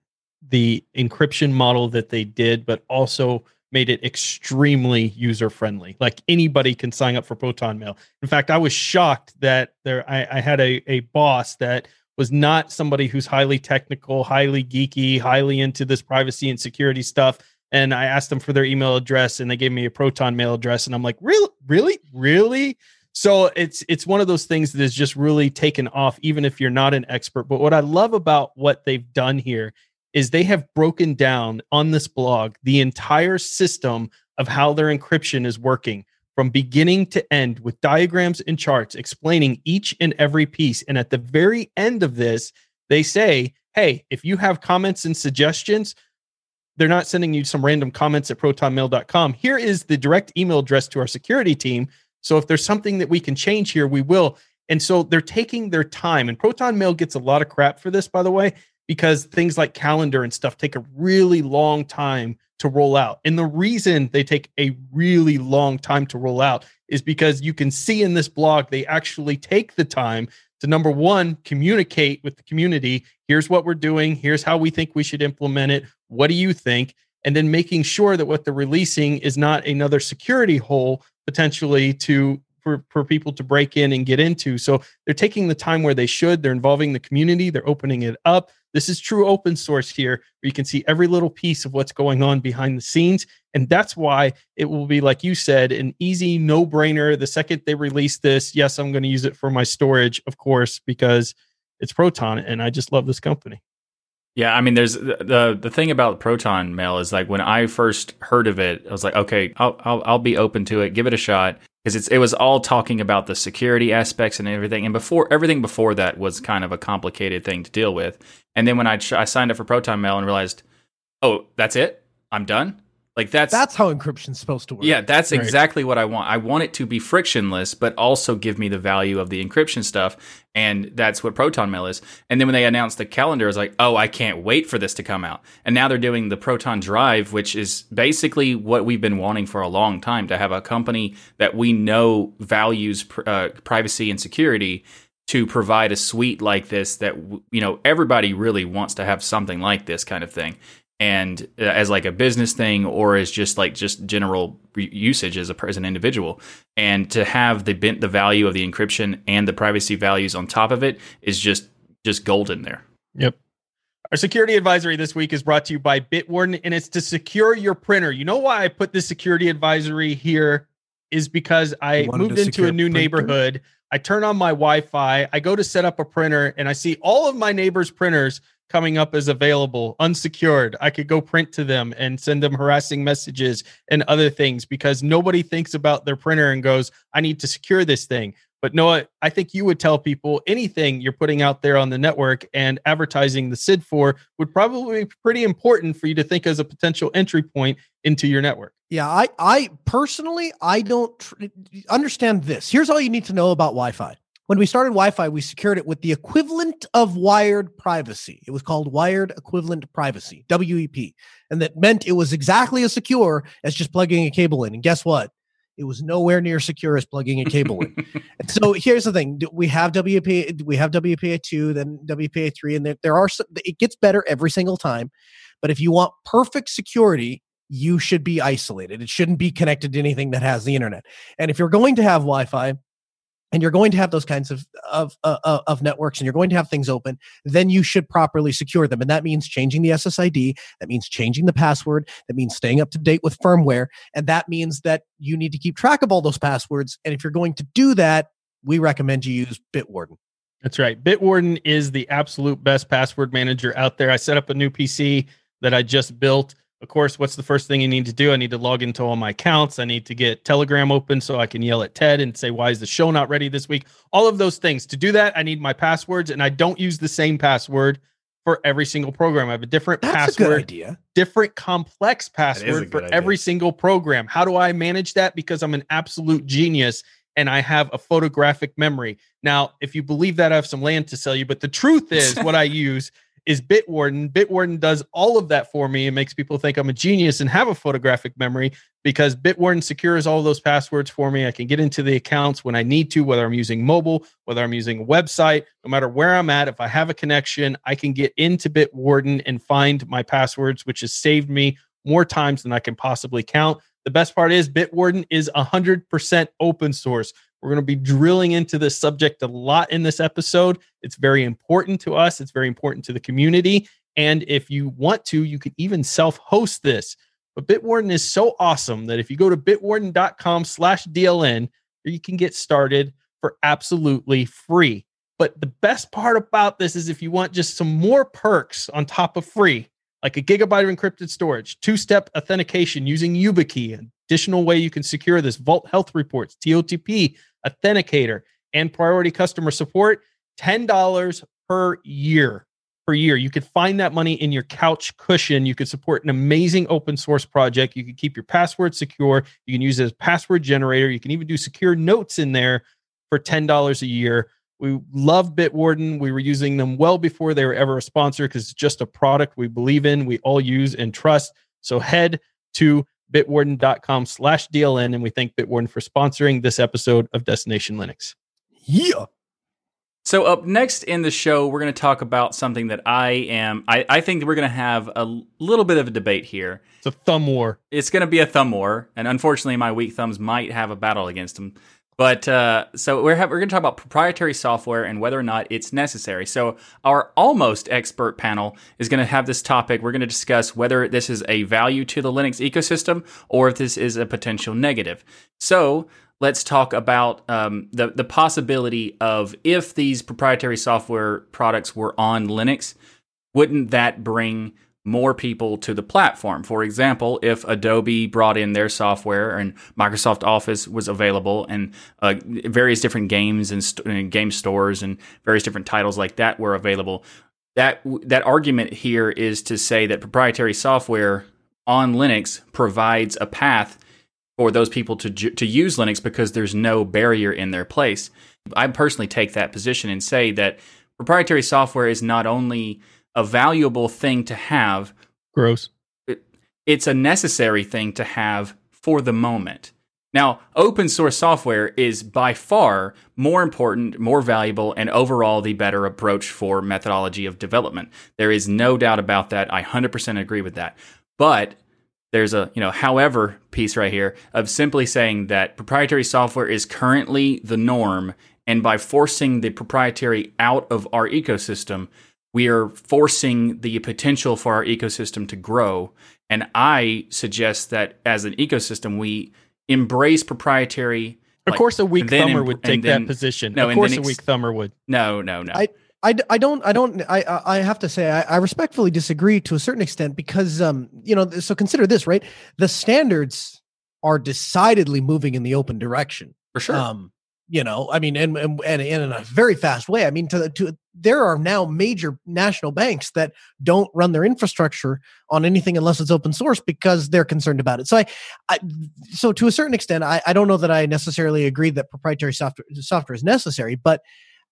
[SPEAKER 3] the encryption model that they did, but also made it extremely user friendly. Like anybody can sign up for Proton Mail. In fact, I was shocked that there I, I had a, a boss that was not somebody who's highly technical, highly geeky, highly into this privacy and security stuff and I asked them for their email address and they gave me a Proton mail address and I'm like, "Really? Really? Really?" So it's it's one of those things that is just really taken off even if you're not an expert. But what I love about what they've done here is they have broken down on this blog the entire system of how their encryption is working from beginning to end with diagrams and charts explaining each and every piece. And at the very end of this, they say, hey, if you have comments and suggestions, they're not sending you some random comments at protonmail.com. Here is the direct email address to our security team. So if there's something that we can change here, we will. And so they're taking their time. And Proton Mail gets a lot of crap for this, by the way, because things like calendar and stuff take a really long time to roll out. And the reason they take a really long time to roll out is because you can see in this blog, they actually take the time to number one, communicate with the community. Here's what we're doing. Here's how we think we should implement it. What do you think? And then making sure that what they're releasing is not another security hole potentially to for, for people to break in and get into. So they're taking the time where they should. They're involving the community. They're opening it up. This is true open source here, where you can see every little piece of what's going on behind the scenes. And that's why it will be, like you said, an easy no brainer. The second they release this, yes, I'm going to use it for my storage, of course, because it's Proton and I just love this company.
[SPEAKER 1] Yeah, I mean, there's the the thing about Proton Mail is like when I first heard of it, I was like, okay, I'll I'll, I'll be open to it, give it a shot because it's it was all talking about the security aspects and everything. And before everything before that was kind of a complicated thing to deal with. And then when I I signed up for Proton Mail and realized, oh, that's it, I'm done. Like that's
[SPEAKER 2] that's how encryption's supposed to work.
[SPEAKER 1] Yeah, that's right. exactly what I want. I want it to be frictionless, but also give me the value of the encryption stuff, and that's what Proton Mail is. And then when they announced the calendar, I was like, oh, I can't wait for this to come out. And now they're doing the Proton Drive, which is basically what we've been wanting for a long time to have a company that we know values uh, privacy and security to provide a suite like this that you know everybody really wants to have something like this kind of thing and uh, as like a business thing or as just like just general usage as a as an individual. And to have the bent the value of the encryption and the privacy values on top of it is just just golden there.
[SPEAKER 3] Yep. Our security advisory this week is brought to you by bitwarden and it's to secure your printer. You know why i put this security advisory here is because i moved into a new printer? neighborhood. I turn on my wi-fi i go to set up a printer and i see all of my neighbors printers coming up as available, unsecured. I could go print to them and send them harassing messages and other things because nobody thinks about their printer and goes, I need to secure this thing. But Noah, I think you would tell people anything you're putting out there on the network and advertising the SID for would probably be pretty important for you to think as a potential entry point into your network.
[SPEAKER 2] Yeah, I I personally I don't tr- understand this. Here's all you need to know about Wi-Fi when we started Wi-Fi, we secured it with the equivalent of wired privacy. It was called wired equivalent privacy, WEP. And that meant it was exactly as secure as just plugging a cable in. And guess what? It was nowhere near secure as plugging a cable in. and so here's the thing: we have WPA, we have WPA two, then WPA three, and there, there are some, it gets better every single time. But if you want perfect security, you should be isolated. It shouldn't be connected to anything that has the internet. And if you're going to have Wi-Fi, and you're going to have those kinds of of uh, uh, of networks and you're going to have things open then you should properly secure them and that means changing the ssid that means changing the password that means staying up to date with firmware and that means that you need to keep track of all those passwords and if you're going to do that we recommend you use bitwarden.
[SPEAKER 3] That's right. Bitwarden is the absolute best password manager out there. I set up a new pc that i just built of course, what's the first thing you need to do? I need to log into all my accounts. I need to get Telegram open so I can yell at Ted and say, Why is the show not ready this week? All of those things. To do that, I need my passwords, and I don't use the same password for every single program. I have a different
[SPEAKER 2] That's
[SPEAKER 3] password,
[SPEAKER 2] a idea.
[SPEAKER 3] different complex password for idea. every single program. How do I manage that? Because I'm an absolute genius and I have a photographic memory. Now, if you believe that, I have some land to sell you. But the truth is, what I use is Bitwarden. Bitwarden does all of that for me and makes people think I'm a genius and have a photographic memory because Bitwarden secures all those passwords for me. I can get into the accounts when I need to, whether I'm using mobile, whether I'm using a website, no matter where I'm at. If I have a connection, I can get into Bitwarden and find my passwords, which has saved me more times than I can possibly count. The best part is Bitwarden is 100% open source. We're going to be drilling into this subject a lot in this episode. It's very important to us, it's very important to the community. And if you want to, you can even self host this. But Bitwarden is so awesome that if you go to bitwarden.com slash DLN, you can get started for absolutely free. But the best part about this is if you want just some more perks on top of free, like a gigabyte of encrypted storage, two step authentication using YubiKey, additional way you can secure this Vault Health Reports, TOTP, Authenticator, and Priority Customer Support, $10 per year. Per year. You could find that money in your couch cushion. You could support an amazing open source project. You could keep your password secure. You can use it as password generator. You can even do secure notes in there for $10 a year. We love Bitwarden. We were using them well before they were ever a sponsor because it's just a product we believe in, we all use and trust. So head to bitwarden.com slash DLN. And we thank Bitwarden for sponsoring this episode of Destination Linux.
[SPEAKER 2] Yeah.
[SPEAKER 1] So up next in the show, we're going to talk about something that I am. I, I think we're going to have a little bit of a debate here.
[SPEAKER 3] It's a thumb war.
[SPEAKER 1] It's going to be a thumb war, and unfortunately, my weak thumbs might have a battle against them. But uh, so we're we're going to talk about proprietary software and whether or not it's necessary. So our almost expert panel is going to have this topic. We're going to discuss whether this is a value to the Linux ecosystem or if this is a potential negative. So let's talk about um, the the possibility of if these proprietary software products were on Linux, wouldn't that bring more people to the platform. For example, if Adobe brought in their software and Microsoft Office was available and uh, various different games and, st- and, game stores and various different titles like that were available, that that argument here is to say that proprietary software on Linux provides a path for those people to to use Linux because there's no barrier in their place. I personally take that position and say that proprietary software is not only a valuable thing to have.
[SPEAKER 3] Gross.
[SPEAKER 1] It, it's a necessary thing to have for the moment. Now, open source software is by far more important, more valuable, and overall the better approach for methodology of development. There is no doubt about that. I 100% agree with that. But there's a, you know, however piece right here of simply saying that proprietary software is currently the norm. And by forcing the proprietary out of our ecosystem, we are forcing the potential for our ecosystem to grow. And I suggest that as an ecosystem, we embrace proprietary.
[SPEAKER 3] Of like, course, a weak thumber would take then, that position. No, of course, a weak thumber would.
[SPEAKER 1] No, no, no.
[SPEAKER 2] I, I, I don't I don't I I have to say I, I respectfully disagree to a certain extent because um you know so consider this right the standards are decidedly moving in the open direction
[SPEAKER 1] for sure
[SPEAKER 2] um you know i mean and, and and in a very fast way i mean to to there are now major national banks that don't run their infrastructure on anything unless it's open source because they're concerned about it. So i, I so to a certain extent I, I don't know that i necessarily agree that proprietary software software is necessary but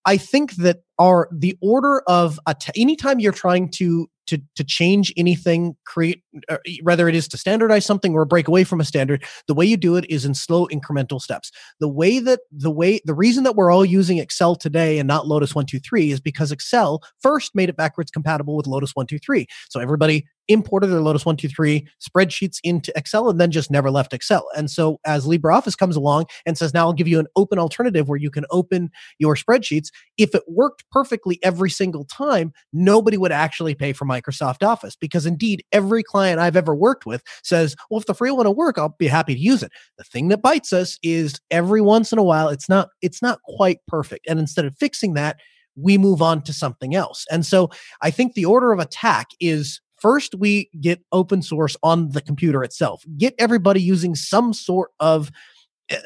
[SPEAKER 2] i think that our the order of t- anytime you're trying to to to change anything create uh, whether it is to standardize something or break away from a standard the way you do it is in slow incremental steps. The way that the way the reason that we're all using excel today and not lotus 123 is because excel first made it backwards compatible with lotus 123 so everybody imported their Lotus 123 spreadsheets into Excel and then just never left Excel. And so as LibreOffice comes along and says, now I'll give you an open alternative where you can open your spreadsheets, if it worked perfectly every single time, nobody would actually pay for Microsoft Office because indeed every client I've ever worked with says, well, if the free one will work, I'll be happy to use it. The thing that bites us is every once in a while, it's not, it's not quite perfect. And instead of fixing that, we move on to something else. And so I think the order of attack is First, we get open source on the computer itself. Get everybody using some sort of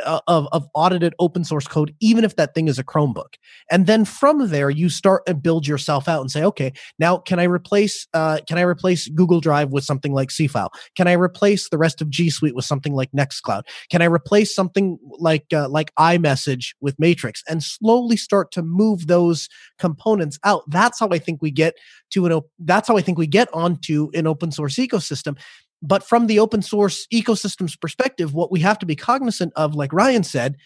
[SPEAKER 2] of, of audited open source code, even if that thing is a Chromebook. And then from there, you start and build yourself out and say, okay, now can I replace uh, can I replace Google Drive with something like Seafile? Can I replace the rest of G Suite with something like Nextcloud? Can I replace something like uh, like iMessage with Matrix? And slowly start to move those components out. That's how I think we get to an. That's how I think we get onto an open source ecosystem but from the open source ecosystem's perspective, what we have to be cognizant of, like Ryan said,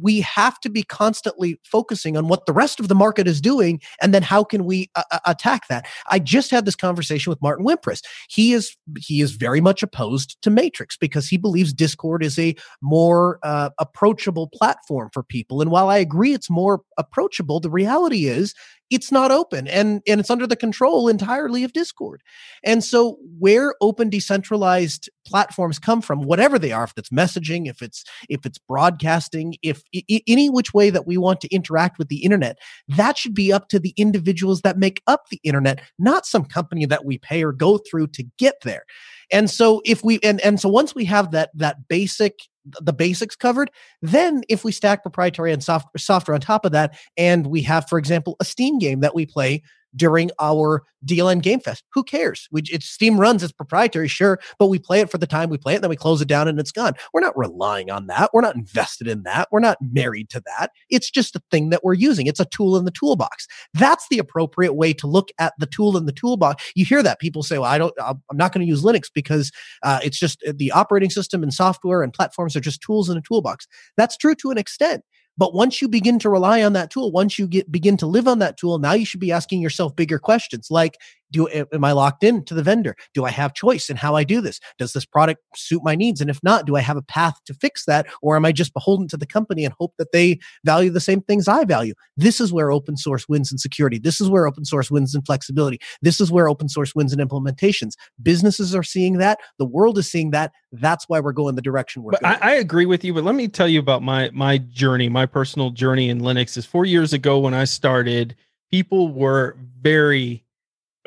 [SPEAKER 2] we have to be constantly focusing on what the rest of the market is doing and then how can we uh, uh attack that. I just had this conversation with martin wimpress. He is he is very much opposed to matrix because he believes discord is a more uh, approachable platform for people. And while i agree it's more approachable the reality is it's not open and and it's under the control entirely of discord. And so where open decentralized platforms come from whatever they are if it's messaging if it's if it's broadcasting if I- any which way that we want to interact with the internet that should be up to the individuals that make up the internet not some company that we pay or go through to get there. And so if we and and so once we have that that basic the basics covered, then if we stack proprietary and soft, software on top of that, and we have, for example, a Steam game that we play during our DLN Game Fest. Who cares? We, it's Steam runs, it's proprietary, sure, but we play it for the time we play it, and then we close it down and it's gone. We're not relying on that. We're not invested in that. We're not married to that. It's just a thing that we're using. It's a tool in the toolbox. That's the appropriate way to look at the tool in the toolbox. You hear that people say, "Well, I don't. I'm not going to use Linux because uh, it's just uh, the operating system and software and platforms are just tools in a toolbox." That's true to an extent. But once you begin to rely on that tool, once you get begin to live on that tool, now you should be asking yourself bigger questions like do am I locked in to the vendor? Do I have choice in how I do this? Does this product suit my needs? And if not, do I have a path to fix that? Or am I just beholden to the company and hope that they value the same things I value? This is where open source wins in security. This is where open source wins in flexibility. This is where open source wins in implementations. Businesses are seeing that. The world is seeing that. That's why we're going the direction we're
[SPEAKER 3] but
[SPEAKER 2] going.
[SPEAKER 3] I, I agree with you, but let me tell you about my my journey, my personal journey in Linux is four years ago when I started, people were very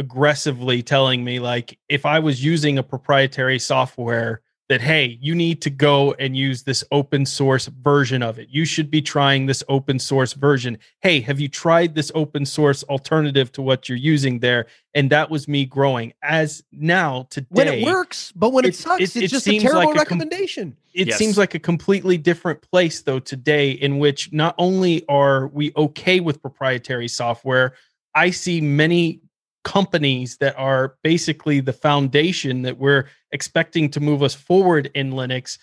[SPEAKER 3] aggressively telling me like if I was using a proprietary software that hey, you need to go and use this open source version of it. You should be trying this open source version. Hey, have you tried this open source alternative to what you're using there? And that was me growing. As now today,
[SPEAKER 2] when it works, but when it,
[SPEAKER 3] it-
[SPEAKER 2] sucks,
[SPEAKER 3] it-
[SPEAKER 2] it's
[SPEAKER 3] it
[SPEAKER 2] just a terrible
[SPEAKER 3] like a com-
[SPEAKER 2] recommendation.
[SPEAKER 3] it
[SPEAKER 1] Yes.
[SPEAKER 3] seems like a completely different place though today in which not only are we okay with proprietary software i see many companies that are basically the foundation that we're expecting to move us forward in linux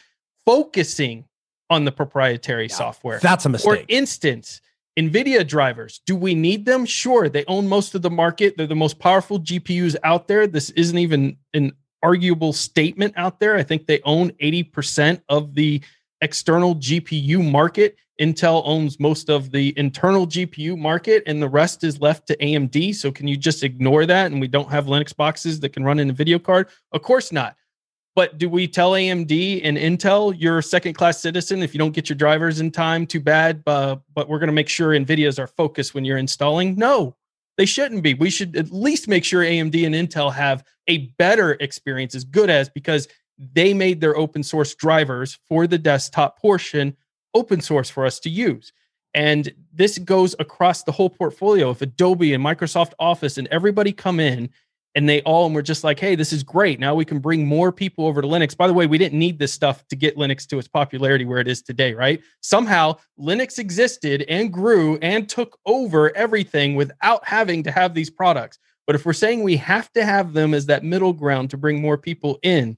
[SPEAKER 3] focusing on the proprietary
[SPEAKER 2] Yeah,
[SPEAKER 3] software
[SPEAKER 2] That's a mistake.
[SPEAKER 3] for instance, NVIDIA drivers, do we need them? Sure. They own most of the market. They're the most powerful GPUs out there. This isn't even an arguable statement out there. I think they own 80% of the external GPU market. Intel owns most of the internal GPU market, and the rest is left to AMD. So, can you just ignore that? And we don't have Linux boxes that can run in a video card? Of course not. But do we tell AMD and Intel you're a second class citizen if you don't get your drivers in time? Too bad. Uh, but we're going to make sure NVIDIA is our focus when you're installing. No, they shouldn't be. We should at least make sure AMD and Intel have a better experience, as good as because they made their open source drivers for the desktop portion open source for us to use. And this goes across the whole portfolio. If Adobe and Microsoft Office and everybody come in and they all and we're just like, hey, this is great. Now we can bring more people over to Linux. By the way, we didn't need this stuff to get Linux to its popularity where it is today, right? Somehow Linux existed and grew and took over everything without having to have these products. But if we're saying we have to have them as that middle ground to bring more people in,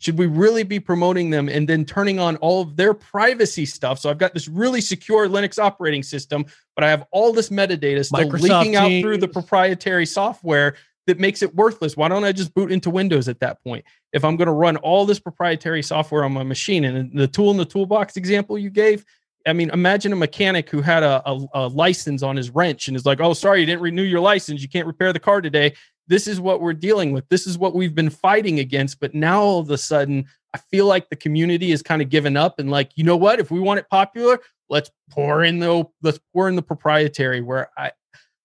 [SPEAKER 3] should we really be promoting them and then turning on all of their privacy stuff? So I've got this really secure Linux operating system, but I have all this metadata still
[SPEAKER 2] Microsoft
[SPEAKER 3] leaking out through the proprietary software that makes it worthless. Why don't I just boot into Windows at that point? If I'm going to run all this proprietary software on my machine and the tool in the toolbox example you gave, I mean, imagine a mechanic who had a, a, a license on his wrench and is like, oh, sorry, you didn't renew your license. You can't repair the car today. This is what we're dealing with. This is what we've been fighting against. But now all of a sudden, I feel like the community has kind of given up and like, you know what? If we want it popular, let's pour in the let's pour in the proprietary where I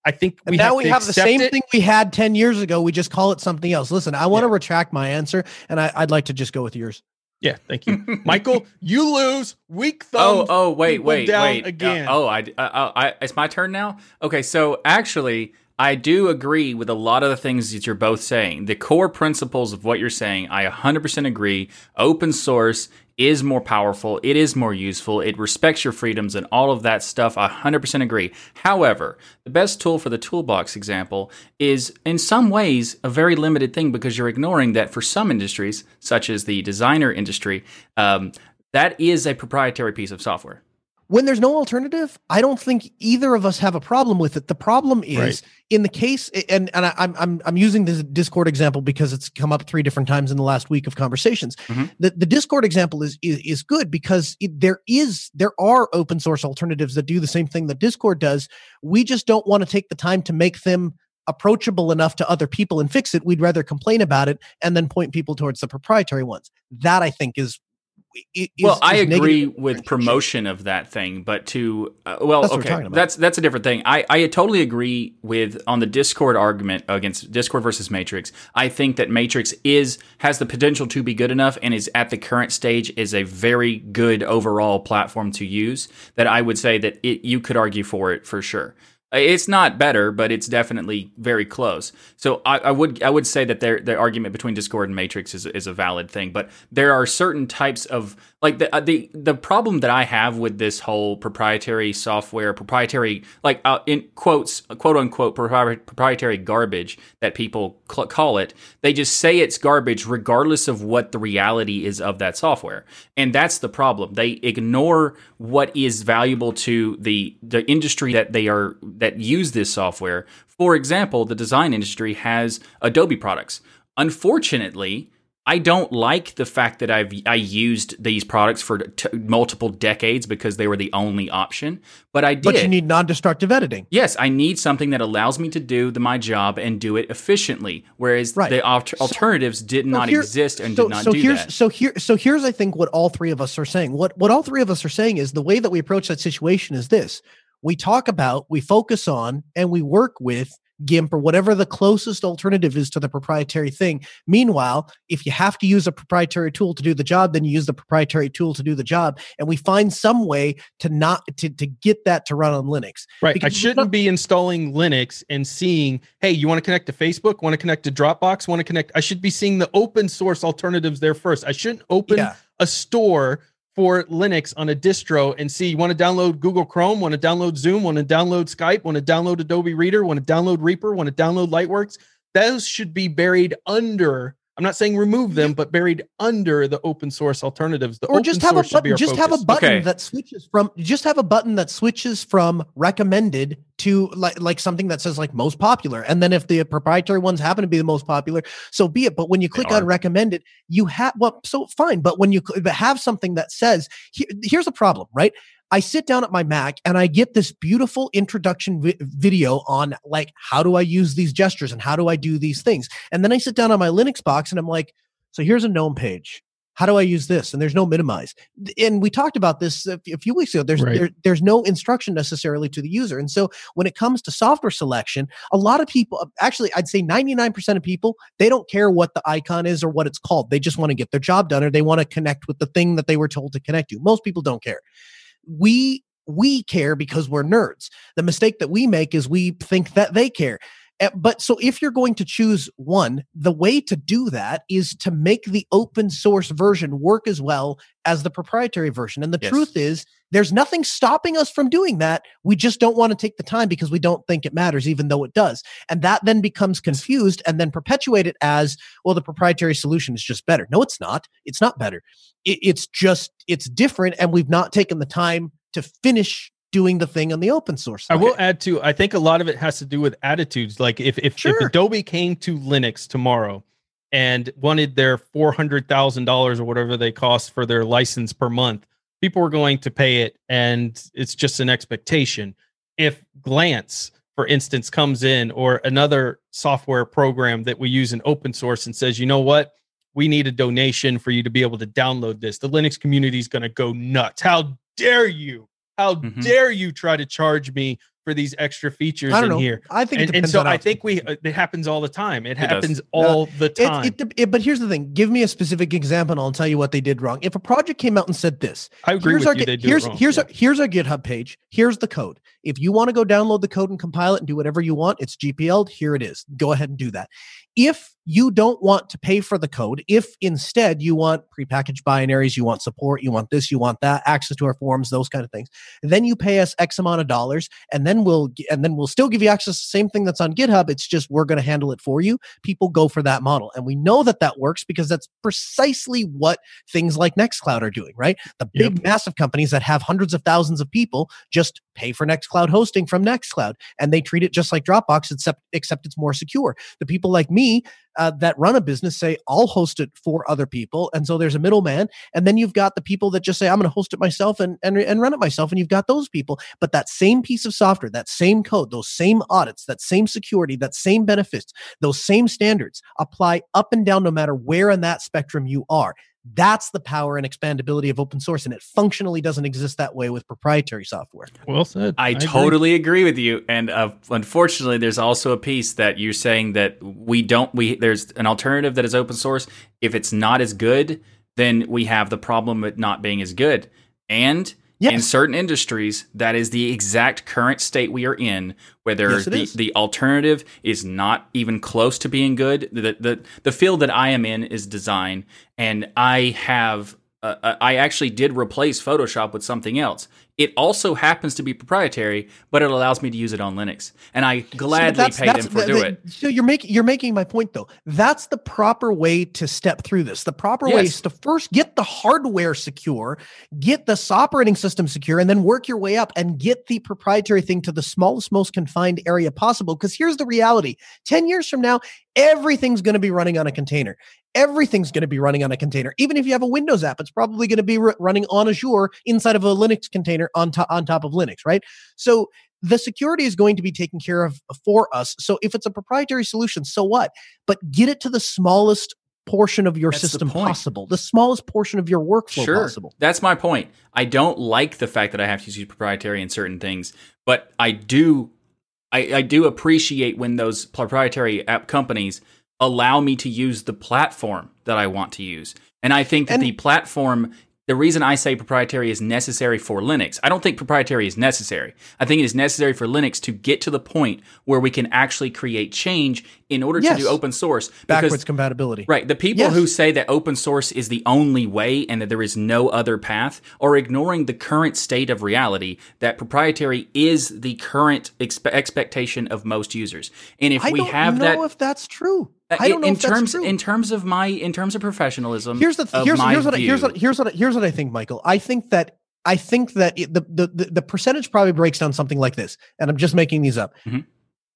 [SPEAKER 3] I think we
[SPEAKER 2] now
[SPEAKER 3] have
[SPEAKER 2] we
[SPEAKER 3] to
[SPEAKER 2] have the same
[SPEAKER 3] it.
[SPEAKER 2] thing we had 10 years ago. We just call it something else. Listen, I want to
[SPEAKER 3] Yeah.
[SPEAKER 2] retract my answer and I, I'd like to just go with yours.
[SPEAKER 3] Yeah, thank you. Michael, you lose. Weak thumb.
[SPEAKER 1] Oh, oh, wait, wait,
[SPEAKER 3] down
[SPEAKER 1] wait.
[SPEAKER 3] again.
[SPEAKER 1] Uh, oh, I, I, I, it's my turn now. Okay, so actually, I do agree with a lot of the things that you're both saying. The core principles of what you're saying, I 100% agree. Open source is more powerful. It is more useful. It respects your freedoms and all of that stuff. I 100% agree. However, the best tool for the toolbox example is in some ways a very limited thing because you're ignoring that for some industries, such as the designer industry, um, that is a proprietary piece of software.
[SPEAKER 2] When there's no alternative, I don't think either of us have a problem with it. The problem is
[SPEAKER 3] Right.
[SPEAKER 2] in the case, and and I, I'm I'm I'm using this Discord example because it's come up three different times in the last week of conversations.
[SPEAKER 1] Mhm.
[SPEAKER 2] The the Discord example is is, is good because it, there is there are open source alternatives that do the same thing that Discord does. We just don't want to take the time to make them approachable enough to other people and fix it. We'd rather complain about it and then point people towards the proprietary ones. That I think is. Is-
[SPEAKER 1] well, I agree with promotion of that thing, but to uh, well,
[SPEAKER 2] That's
[SPEAKER 1] okay, that's that's a different thing. I I totally agree with on the Discord argument against Discord versus Matrix. I think that Matrix is has the potential to be good enough and is at the current stage is a very good overall platform to use. That I would say that it you could argue for it for sure. Uh, it's not better, but it's definitely very close. So I, I would I would say that their the argument between Discord and Matrix is is a valid thing. But there are certain types of like the uh, the the problem that I have with this whole proprietary software, proprietary like uh, in quotes quote unquote proprietary garbage that people cl- call it. They just say it's garbage regardless of what the reality is of that software, and that's the problem. They ignore what is valuable to the the industry that they are that use this software. For example, the design industry has Adobe products. Unfortunately, I don't like the fact that I've I used these products for t- multiple decades because they were the only option. But I did.
[SPEAKER 2] But you need non-destructive editing.
[SPEAKER 1] yes, I need something that allows me to do the, my job and do it efficiently. Whereas
[SPEAKER 2] Right.
[SPEAKER 1] the alter-
[SPEAKER 2] So-
[SPEAKER 1] alternatives did
[SPEAKER 2] So
[SPEAKER 1] not
[SPEAKER 2] here-
[SPEAKER 1] exist and
[SPEAKER 2] so,
[SPEAKER 1] did not
[SPEAKER 2] so
[SPEAKER 1] do
[SPEAKER 2] here's
[SPEAKER 1] that.
[SPEAKER 2] so here so here's I think what all three of us are saying. What what all three of us are saying is the way that we approach that situation is this. We talk about, we focus on, and we work with GIMP or whatever the closest alternative is to the proprietary thing. Meanwhile, if you have to use a proprietary tool to do the job, then you use the proprietary tool to do the job. And we find some way to not to, to get that to run on Linux.
[SPEAKER 3] Right. I
[SPEAKER 2] Because it's
[SPEAKER 3] shouldn't
[SPEAKER 2] not-
[SPEAKER 3] be installing Linux and seeing, hey, you want to connect to Facebook, want to connect to Dropbox, want to connect. I should be seeing the open source alternatives there first. I shouldn't open
[SPEAKER 2] Yeah.
[SPEAKER 3] a store for Linux on a distro and see, you want to download Google Chrome, want to download Zoom, want to download Skype, want to download Adobe Reader, want to download Reaper, want to download Lightworks. Those should be buried under. I'm not saying remove them, but buried under the open source alternatives. The
[SPEAKER 2] or
[SPEAKER 3] open
[SPEAKER 2] just have a
[SPEAKER 3] source should be
[SPEAKER 2] button
[SPEAKER 3] our
[SPEAKER 2] just have a button
[SPEAKER 1] Okay.
[SPEAKER 2] that switches from just have a button that switches from recommended to like like something that says like most popular and then if the proprietary ones happen to be the most popular so be it but when you click on
[SPEAKER 1] are.
[SPEAKER 2] recommended you have well so fine but when you but have something that says here, here's a problem right I sit down at my Mac and I get this beautiful introduction vi- video on like how do I use these gestures and how do I do these things. And then I sit down on my Linux box and I'm like, so here's a GNOME page. How do I use this? And there's no minimize. And we talked about this a few weeks ago. There's
[SPEAKER 3] Right.
[SPEAKER 2] there, there's no instruction necessarily to the user. And so when it comes to software selection, a lot of people, uh, actually, I'd say 99% of people, they don't care what the icon is or what it's called. They just want to get their job done or they want to connect with the thing that they were told to connect to. Most people don't care we we care because we're nerds. The mistake that we make is we think that they care. Eh, But so if you're going to choose one, the way to do that is to make the open source version work as well as the proprietary version. And the
[SPEAKER 1] Yes.
[SPEAKER 2] truth is, there's nothing stopping us from doing that. We just don't want to take the time because we don't think it matters, even though it does. And that then becomes confused and then perpetuated as, well, the proprietary solution is just better. No, it's not. It's not better. It, it's just, it's different. And we've not taken the time to finish doing the thing on the open source.
[SPEAKER 3] I will add to. I think a lot of it has to do with attitudes. Like if if,
[SPEAKER 2] Sure.
[SPEAKER 3] if Adobe came to Linux tomorrow and wanted their four hundred thousand dollars or whatever they cost for their license per month, people are going to pay it, and it's just an expectation. If Glance, for instance, comes in or another software program that we use in open source and says, you know what, we need a donation for you to be able to download this, the Linux community is going to go nuts. How dare you? How
[SPEAKER 1] Mhm.
[SPEAKER 3] dare you try to charge me for these extra features
[SPEAKER 2] I don't
[SPEAKER 3] in
[SPEAKER 2] know.
[SPEAKER 3] here?
[SPEAKER 2] I think it
[SPEAKER 3] And, and so
[SPEAKER 2] on
[SPEAKER 3] I think we it happens all the time. It,
[SPEAKER 1] does.
[SPEAKER 3] happens all the time.
[SPEAKER 2] It, it, but here's the thing. Give me a specific example, and I'll tell you what they did wrong. If a project came out and said this,
[SPEAKER 3] I agree
[SPEAKER 2] here's
[SPEAKER 3] with
[SPEAKER 2] our
[SPEAKER 3] you.
[SPEAKER 2] Git-
[SPEAKER 3] They do
[SPEAKER 2] here's
[SPEAKER 3] it wrong.
[SPEAKER 2] here's
[SPEAKER 3] Yeah.
[SPEAKER 2] our here's our GitHub page. Here's the code. If you want to go download the code and compile it and do whatever you want, it's GPL'd. Here it is. Go ahead and do that. If you don't want to pay for the code, if instead you want prepackaged binaries, you want support, you want this, you want that, access to our forums, those kind of things, then you pay us X amount of dollars, and then we'll and then we'll still give you access to the same thing that's on GitHub. It's just we're going to handle it for you. People go for that model, and we know that that works because that's precisely what things like Nextcloud are doing. Right, the big yep. massive companies that have hundreds of thousands of people just pay for Nextcloud hosting from Nextcloud, and they treat it just like Dropbox, except except it's more secure. The people like me uh, that run a business say, I'll host it for other people. And so there's a middleman. And then you've got the people that just say, I'm going to host it myself and, and, and run it myself. And you've got those people. But that same piece of software, that same code, those same audits, that same security, that same benefits, those same standards apply up and down no matter where in that spectrum you are. That's the power and expandability of open source, and it functionally doesn't exist that way with proprietary software.
[SPEAKER 3] Well said.
[SPEAKER 1] I, I totally agree. agree. with you, and uh, unfortunately, there's also a piece that you're saying that we don't. We there's an alternative that is open source. If it's not as good, then we have the problem with not being as good, and Yes. In certain industries, that is the exact current state we are in, where yes, the, the alternative is not even close to being good. The, the, the field that I am in is design, and I have uh, uh, I actually did replace Photoshop with something else. It also happens to be proprietary, but it allows me to use it on Linux, and I gladly pay them for doing it.
[SPEAKER 2] So you're making you're making my point though. That's the proper way to step through this. The proper yes. way is to first get the hardware secure, get the operating system secure, and then work your way up and get the proprietary thing to the smallest, most confined area possible. Because here's the reality: ten years from now, everything's going to be running on a container everything's going to be running on a container. Even if you have a Windows app, it's probably going to be running on Azure inside of a Linux container on, to- on top of Linux, right? So the security is going to be taken care of for us. So if it's a proprietary solution, so what? But get it to the smallest portion of your That's system the possible, the smallest portion of your workflow sure. possible.
[SPEAKER 1] That's my point. I don't like the fact that I have to use proprietary in certain things, but I do I, I do appreciate when those proprietary app companies allow me to use the platform that I want to use. And I think that and, the platform the reason I say proprietary is necessary for Linux. I don't think proprietary is necessary. I think it is necessary for Linux to get to the point where we can actually create change in order yes. to do open source.
[SPEAKER 2] Because, Backwards compatibility.
[SPEAKER 1] Right. The people yes. who say that open source is the only way and that there is no other path are ignoring the current state of reality that proprietary is the current expe- expectation of most users. And if
[SPEAKER 2] I
[SPEAKER 1] we have that.
[SPEAKER 2] if that's true. Uh, I don't know
[SPEAKER 1] in terms in terms of my in terms of professionalism.
[SPEAKER 2] Here's the th- here's, here's what I, here's what here's what here's what I think, Michael. I think that I think that it, the, the the percentage probably breaks down something like this, and I'm just making these up. Mm-hmm.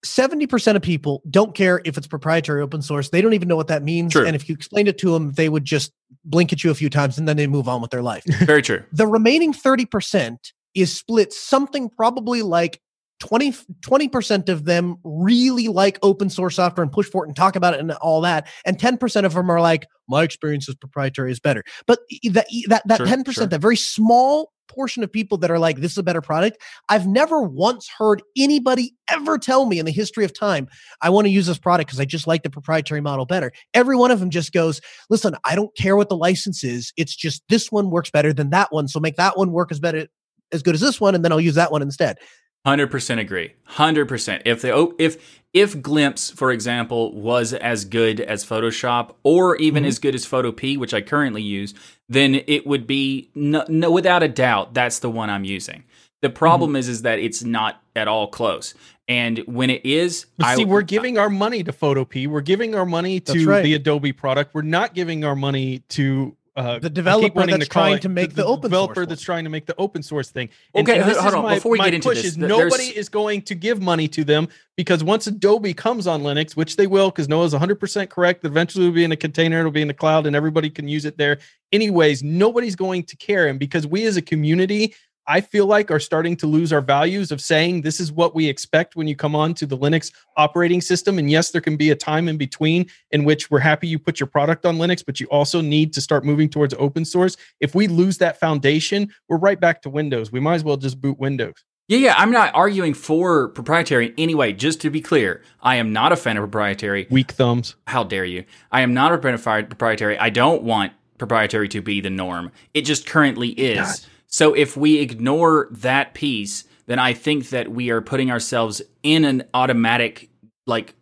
[SPEAKER 2] 70% of people don't care if it's proprietary open source. They don't even know what that means. True. And if you explained it to them, they would just blink at you a few times and then they move on with their life.
[SPEAKER 1] Very true.
[SPEAKER 2] The remaining 30% is split something probably like 20 percent of them really like open source software and push for it and talk about it and all that. And 10% of them are like my experience is proprietary is better. But that that that sure, 10% sure. that very small portion of people that are like this is a better product i've never once heard anybody ever tell me in the history of time i want to use this product because i just like the proprietary model better. Every one of them just goes listen i don't care what the license is it's just this one works better than that one so make that one work as better as good as this one and then i'll use that one instead
[SPEAKER 1] Hundred percent agree. Hundred percent. If the if if Glimpse, for example, was as good as Photoshop, or even mm-hmm. as good as Photopea, which I currently use, then it would be no, no, without a doubt that's the one I'm using. The problem mm-hmm. is is that it's not at all close. And when it is,
[SPEAKER 3] but I, see, we're giving our money to Photopea. We're giving our money to right. the Adobe product. We're not giving our money to
[SPEAKER 2] uh, the developer that's trying to make the, the, the open
[SPEAKER 3] developer
[SPEAKER 2] source
[SPEAKER 3] that's trying to make the open source thing. And,
[SPEAKER 1] okay, and hold on. My, Before we get into this,
[SPEAKER 3] is nobody is going to give money to them because once Adobe comes on Linux, which they will, because Noah's 100% correct, eventually it'll be in a container, it'll be in the cloud, and everybody can use it there. Anyways, nobody's going to care, and because we as a community I feel like are starting to lose our values of saying this is what we expect when you come on to the Linux operating system. And yes, there can be a time in between in which we're happy you put your product on Linux, but you also need to start moving towards open source. If we lose that foundation, we're right back to Windows. We might as well just boot Windows.
[SPEAKER 1] Yeah, yeah, I'm not arguing for proprietary anyway. Just to be clear, I am not a fan of proprietary.
[SPEAKER 3] Weak thumbs.
[SPEAKER 1] How dare you? I am not a fan of proprietary. I don't want proprietary to be the norm. It just currently is. God. So if we ignore that piece, then I think that we are putting ourselves in an automatic, like,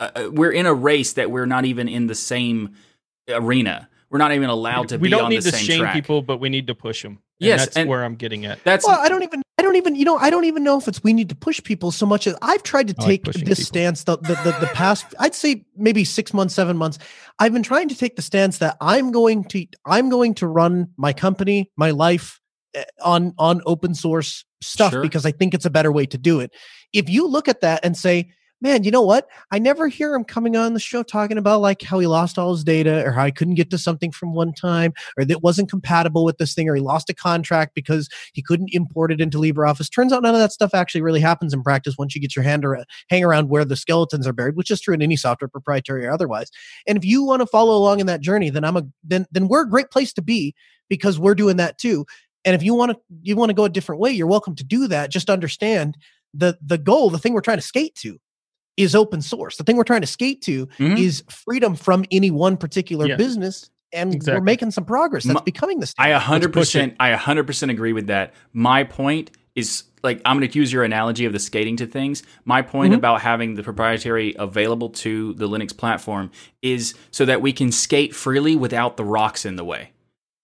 [SPEAKER 1] uh, uh, we're in a race that we're not even in the same arena. we're not even allowed to
[SPEAKER 3] we
[SPEAKER 1] be
[SPEAKER 3] don't need to shame
[SPEAKER 1] track.
[SPEAKER 3] people, but we need to push them. And
[SPEAKER 1] Yes,
[SPEAKER 3] that's
[SPEAKER 1] and-
[SPEAKER 3] where I'm getting at.
[SPEAKER 1] That's
[SPEAKER 2] Well, I don't even, I don't even, you know, I don't even know if it's we need to push people so much as I've tried to
[SPEAKER 3] I
[SPEAKER 2] take
[SPEAKER 3] pushing
[SPEAKER 2] this
[SPEAKER 3] people.
[SPEAKER 2] stance the, the the the past, I'd say maybe six months, seven months. I've been trying to take the stance that I'm going to, I'm going to run my company, my life Eh, on on open source stuff
[SPEAKER 1] Sure.
[SPEAKER 2] because I think it's a better way to do it. If you look at that and say, man, you know what? I never hear him coming on the show talking about like how he lost all his data or how he couldn't get to something from one time or that wasn't compatible with this thing or he lost a contract because he couldn't import it into LibreOffice. Turns out none of that stuff actually really happens in practice once you get your hand around, hang around where the skeletons are buried, which is true in any software, proprietary or otherwise. And if you want to follow along in that journey, then I'm a then then we're a great place to be because we're doing that too. And if you want to you want to go a different way, you're welcome to do that. Just understand the the goal, the thing we're trying to skate to is open source. The thing we're trying to skate to
[SPEAKER 1] Mhm.
[SPEAKER 2] is freedom from any one particular
[SPEAKER 3] Yeah.
[SPEAKER 2] business. And
[SPEAKER 3] Exactly.
[SPEAKER 2] we're making some progress. That's
[SPEAKER 1] My-
[SPEAKER 2] becoming the
[SPEAKER 1] I
[SPEAKER 2] standard.
[SPEAKER 1] a hundred
[SPEAKER 3] push it.
[SPEAKER 1] percent I a hundred percent agree with that. My point is like I'm going to use your analogy of the skating to things. My point
[SPEAKER 2] Mhm.
[SPEAKER 1] about having the proprietary available to the Linux platform is so that we can skate freely without the rocks in the way.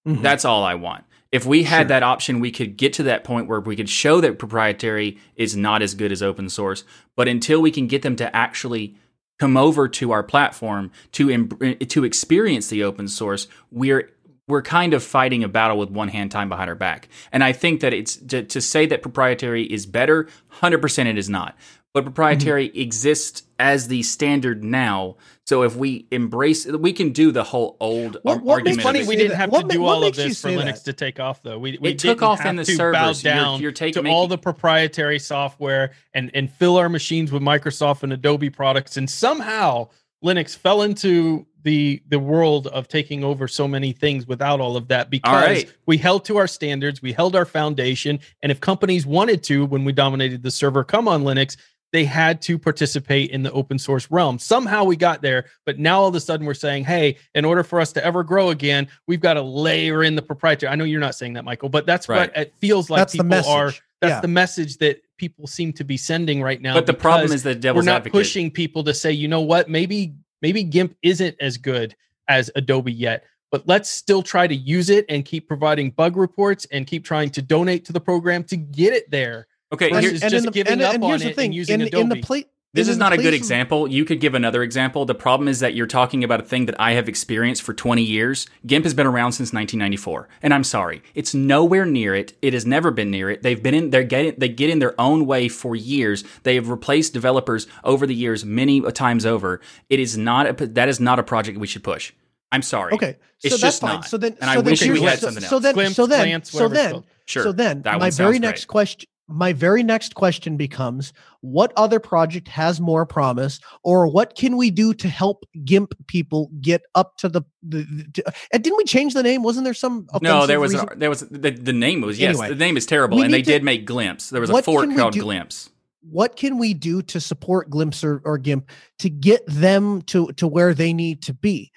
[SPEAKER 2] Mhm.
[SPEAKER 1] That's all I want. If we had
[SPEAKER 2] Sure.
[SPEAKER 1] that option, we could get to that point where we could show that proprietary is not as good as open source. But until we can get them to actually come over to our platform to em- to experience the open source, we're we're kind of fighting a battle with one hand tied behind our back. And I think that it's to, to say that proprietary is better, hundred percent it is not. But proprietary mm-hmm. exists as the standard now. So if we embrace, we can do the whole old
[SPEAKER 2] What-
[SPEAKER 1] ar-
[SPEAKER 2] what
[SPEAKER 1] argument.
[SPEAKER 3] It's funny we didn't
[SPEAKER 2] that?
[SPEAKER 3] have
[SPEAKER 2] What
[SPEAKER 3] to
[SPEAKER 2] ma-
[SPEAKER 3] do
[SPEAKER 2] what
[SPEAKER 3] all of this for Linux
[SPEAKER 2] that?
[SPEAKER 3] to take off, though. We, we
[SPEAKER 1] It took off in the
[SPEAKER 3] to bow
[SPEAKER 1] servers. You're- you're taking-
[SPEAKER 3] to all the proprietary software and and fill our machines with Microsoft and Adobe products, and somehow Linux fell into the the world of taking over so many things without all of that because
[SPEAKER 1] right.
[SPEAKER 3] we held to our standards, we held our foundation, and if companies wanted to, when we dominated the server, come on Linux. They had to participate in the open source realm. Somehow we got there, but now all of a sudden we're saying, hey, in order for us to ever grow again, we've got to layer in the proprietary. I know you're not saying that, Michael, but that's
[SPEAKER 1] Right.
[SPEAKER 3] what it feels like
[SPEAKER 2] That's the
[SPEAKER 3] people
[SPEAKER 2] message.
[SPEAKER 3] are. That's
[SPEAKER 2] Yeah.
[SPEAKER 3] the message that people seem to be sending right now.
[SPEAKER 1] but the problem is the
[SPEAKER 3] we're not
[SPEAKER 1] advocate.
[SPEAKER 3] pushing people to say, you know what, maybe maybe GIMP isn't as good as Adobe yet, but let's still try to use it and keep providing bug reports and keep trying to donate to the program to get it there.
[SPEAKER 1] Okay,
[SPEAKER 3] versus
[SPEAKER 1] here,
[SPEAKER 3] just
[SPEAKER 2] the-
[SPEAKER 3] giving up on
[SPEAKER 2] here's the
[SPEAKER 3] it and
[SPEAKER 2] thing,
[SPEAKER 3] using
[SPEAKER 2] in, in the
[SPEAKER 3] Adobe.
[SPEAKER 2] pla-
[SPEAKER 1] this
[SPEAKER 2] in
[SPEAKER 1] is not a good example. You could give another example. The problem is that you're talking about a thing that I have experienced for 20 years. GIMP has been around since 1994, and I'm sorry, it's nowhere near it. It has never been near it. They've been in. They're getting. They get in their own way for years. They have replaced developers over the years many times over. It is not. A, that is not a project we should push. I'm sorry.
[SPEAKER 2] Okay,
[SPEAKER 1] It's
[SPEAKER 2] so that's
[SPEAKER 1] just
[SPEAKER 2] fine.
[SPEAKER 1] not.
[SPEAKER 2] So then,
[SPEAKER 1] And I
[SPEAKER 2] so then
[SPEAKER 1] wish
[SPEAKER 3] we had
[SPEAKER 2] so-
[SPEAKER 1] something
[SPEAKER 2] So then,
[SPEAKER 3] Glimp,
[SPEAKER 2] so then,
[SPEAKER 3] glance,
[SPEAKER 2] so then.
[SPEAKER 1] Sure.
[SPEAKER 2] so then,
[SPEAKER 1] that
[SPEAKER 2] my very
[SPEAKER 1] sounds
[SPEAKER 2] next
[SPEAKER 1] great.
[SPEAKER 2] question, my very next question becomes: What other project has more promise, or what can we do to help GIMP people get up to the? the, the and didn't we change the name? Wasn't there some?
[SPEAKER 1] No, there was there was the, the name was yes
[SPEAKER 2] Anyway,
[SPEAKER 1] the name is terrible and they
[SPEAKER 2] to-
[SPEAKER 1] did make glimpse. There was a fork called
[SPEAKER 2] do-
[SPEAKER 1] glimpse.
[SPEAKER 2] what can we do to support Glimpse or, or GIMP to get them to to where they need to be?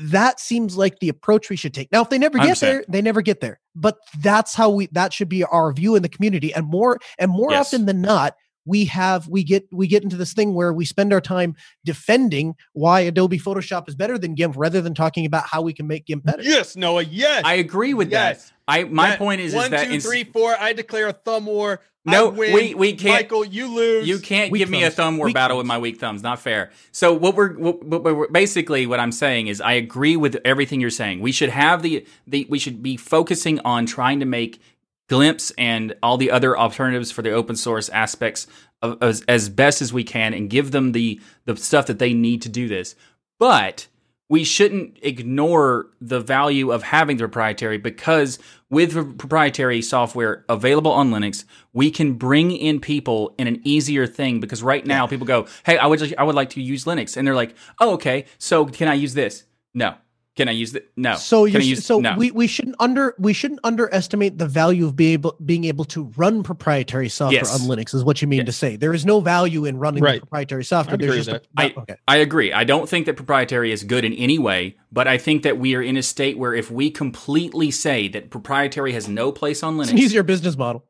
[SPEAKER 2] That seems like the approach we should take. Now, if they never get
[SPEAKER 1] 100%.
[SPEAKER 2] there, they never get there. But that's how we that should be our view in the community. And more and more
[SPEAKER 1] Yes.
[SPEAKER 2] often than not, we have we get we get into this thing where we spend our time defending why Adobe Photoshop is better than GIMP rather than talking about how we can make GIMP better.
[SPEAKER 3] Yes, Noah. Yes.
[SPEAKER 1] I agree with
[SPEAKER 3] yes.
[SPEAKER 1] that. I my
[SPEAKER 3] That-
[SPEAKER 1] point is
[SPEAKER 3] one,
[SPEAKER 1] is that
[SPEAKER 3] two,
[SPEAKER 1] ins-
[SPEAKER 3] three, four. I declare a thumb war.
[SPEAKER 1] No,
[SPEAKER 3] win.
[SPEAKER 1] we- we can't-
[SPEAKER 3] Michael, you lose.
[SPEAKER 1] You can't
[SPEAKER 2] Weak
[SPEAKER 1] give me a thumb war
[SPEAKER 2] Weak
[SPEAKER 1] battle with my weak thumbs. Not fair. So what we're, what, what we're basically what I'm saying is I agree with everything you're saying. We should have the the we should be focusing on trying to make Glimpse and all the other alternatives for the open source aspects of, as, as best as we can and give them the the stuff that they need to do this. But we shouldn't ignore the value of having the proprietary because with proprietary software available on Linux, we can bring in people in an easier thing because right now people go, "Hey, I would I would like to use Linux." And they're like, "Oh, okay. So can I use this?" No. Can I use that? No.
[SPEAKER 2] So you
[SPEAKER 1] I use
[SPEAKER 2] so
[SPEAKER 1] no.
[SPEAKER 2] we, we shouldn't under we shouldn't underestimate the value of being able being able to run proprietary software
[SPEAKER 1] Yes.
[SPEAKER 2] on Linux is what you mean to say. There is no value in running the
[SPEAKER 3] Right.
[SPEAKER 2] proprietary software.
[SPEAKER 3] I'd
[SPEAKER 2] There's
[SPEAKER 3] agree
[SPEAKER 2] just
[SPEAKER 3] with
[SPEAKER 2] a,
[SPEAKER 1] I-
[SPEAKER 2] okay.
[SPEAKER 1] I agree. I don't think that proprietary is good in any way, but I think that we are in a state where if we completely say that proprietary has no place on
[SPEAKER 2] It's
[SPEAKER 1] Linux,
[SPEAKER 2] an easier business model.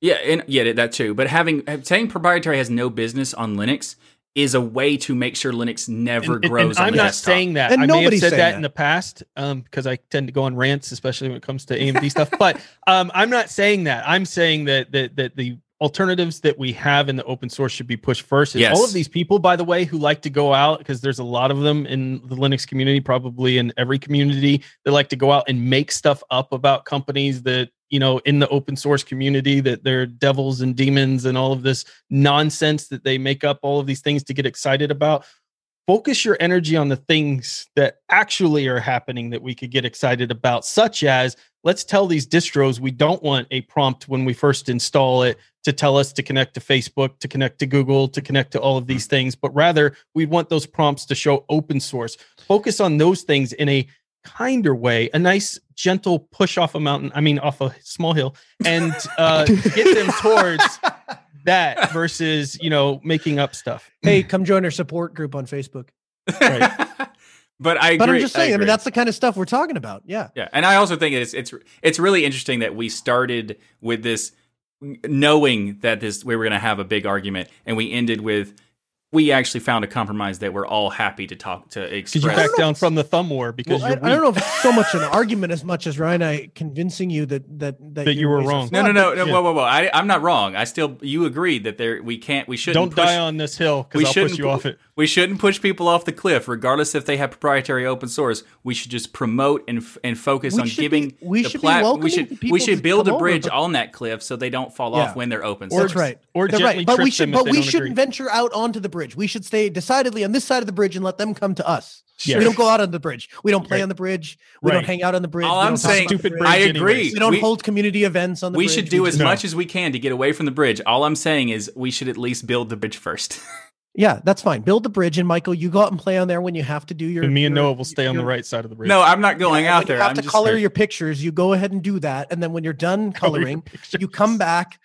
[SPEAKER 1] Yeah, and yeah, that too. But having saying proprietary has no business on Linux is a way to make sure Linux never
[SPEAKER 3] And- and-
[SPEAKER 1] grows.
[SPEAKER 3] and
[SPEAKER 1] on
[SPEAKER 3] I'm
[SPEAKER 1] the
[SPEAKER 3] not
[SPEAKER 1] desktop.
[SPEAKER 3] saying that.
[SPEAKER 2] And
[SPEAKER 3] I may have said that,
[SPEAKER 2] that.
[SPEAKER 3] in the past um, because I tend to go on rants, especially when it comes to AMD stuff. But um, I'm not saying that. I'm saying that that that the alternatives that we have in the open source should be pushed first. And
[SPEAKER 1] Yes.
[SPEAKER 3] all of these people, by the way, who like to go out because there's a lot of them in the Linux community, probably in every community, they like to go out and make stuff up about companies that you know in the open source community that they're devils and demons and all of this nonsense that they make up all of these things to get excited about focus your energy on the things that actually are happening that we could get excited about, such as let's tell these distros we don't want a prompt when we first install it to tell us to connect to Facebook, to connect to Google, to connect to all of these things, but rather we want those prompts to show open source. Focus on those things in a kinder way, a nice, gentle push off a mountain, I mean, off a small hill, and uh, get them towards that versus, you know, making up stuff.
[SPEAKER 2] hey, come join our support group on Facebook.
[SPEAKER 1] but I agree.
[SPEAKER 2] But I'm just saying, I, mean, that's the kind of stuff we're talking about. Yeah.
[SPEAKER 1] Yeah, and I also think it's it's it's really interesting that we started with this knowing that this we were going to have a big argument, and we ended with we actually found a compromise that we're all happy to talk to
[SPEAKER 3] Because you
[SPEAKER 1] express.
[SPEAKER 3] back down from the thumb war because
[SPEAKER 2] Well, I, I don't know if it's so much an argument as much as Ryan I convincing you that that that,
[SPEAKER 3] That you were wrong.
[SPEAKER 1] no, no,
[SPEAKER 2] flawed.
[SPEAKER 1] no, no.
[SPEAKER 3] Yeah.
[SPEAKER 1] Whoa, whoa, whoa! I, I'm not wrong. I still you agreed that there we can't we shouldn't
[SPEAKER 3] Don't
[SPEAKER 1] push,
[SPEAKER 3] die on this hill
[SPEAKER 1] we
[SPEAKER 3] because I'll
[SPEAKER 1] shouldn't
[SPEAKER 3] push you off it.
[SPEAKER 1] We shouldn't push people off the cliff, regardless if they have proprietary open source. We should just promote and f- and focus
[SPEAKER 2] We
[SPEAKER 1] on
[SPEAKER 2] should be-
[SPEAKER 1] giving
[SPEAKER 2] we
[SPEAKER 1] the
[SPEAKER 2] should be
[SPEAKER 1] plat- we should we should build
[SPEAKER 2] come
[SPEAKER 1] a
[SPEAKER 2] over,
[SPEAKER 1] bridge
[SPEAKER 2] but-
[SPEAKER 1] on that cliff so they don't fall
[SPEAKER 2] Yeah.
[SPEAKER 1] off when they're open
[SPEAKER 3] Or,
[SPEAKER 1] source.
[SPEAKER 2] That's right.
[SPEAKER 3] Or
[SPEAKER 2] That's
[SPEAKER 3] gently
[SPEAKER 2] right. But
[SPEAKER 3] trick
[SPEAKER 2] we should
[SPEAKER 3] them
[SPEAKER 2] but we shouldn't
[SPEAKER 3] agree.
[SPEAKER 2] venture out onto the bridge. We should stay decidedly on this side of the bridge and let them come to us.
[SPEAKER 3] Yes.
[SPEAKER 2] We don't go out on the bridge. We don't play
[SPEAKER 3] Right.
[SPEAKER 2] on the bridge. We don't hang out on the bridge.
[SPEAKER 1] All I'm saying-
[SPEAKER 3] Stupid
[SPEAKER 2] bridge.
[SPEAKER 3] bridge
[SPEAKER 1] I agree.
[SPEAKER 3] anyways.
[SPEAKER 2] We don't
[SPEAKER 1] We-
[SPEAKER 2] hold community events on the bridge.
[SPEAKER 1] we
[SPEAKER 2] bridge.
[SPEAKER 1] should do as
[SPEAKER 3] No.
[SPEAKER 1] much as we can to get away from the bridge. All I'm saying is we should at least build the bridge first.
[SPEAKER 2] Yeah, that's fine. Build the bridge, and Michael, you go out and play on there when you have to do your.
[SPEAKER 3] And me and
[SPEAKER 2] your-
[SPEAKER 3] Noah will stay on the right side of the bridge.
[SPEAKER 1] no, I'm not going
[SPEAKER 2] Yeah,
[SPEAKER 1] out
[SPEAKER 2] when
[SPEAKER 1] there.
[SPEAKER 2] You have
[SPEAKER 1] I'm
[SPEAKER 2] to
[SPEAKER 1] just
[SPEAKER 2] color your pictures. You go ahead and do that, and then when you're done coloring, you come back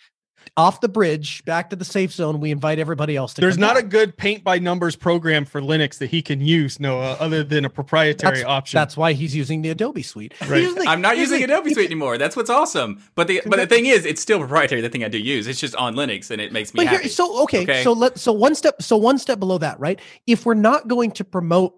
[SPEAKER 2] off the bridge back to the safe zone. We invite everybody else to.
[SPEAKER 3] There's
[SPEAKER 2] come
[SPEAKER 3] not a good paint by numbers program for Linux that he can use, Noah, other than a proprietary option.
[SPEAKER 2] That's why he's using the Adobe Suite.
[SPEAKER 3] Right.
[SPEAKER 2] Here's the thing-
[SPEAKER 1] I'm not using
[SPEAKER 2] thing.
[SPEAKER 1] Adobe Suite anymore. That's what's awesome. But the but the thing is, it's still proprietary. The thing I do use, it's just on Linux, and it makes me
[SPEAKER 2] But here,
[SPEAKER 1] happy.
[SPEAKER 2] so okay,
[SPEAKER 1] Okay.
[SPEAKER 2] so let so one step so one step below that, right? If we're not going to promote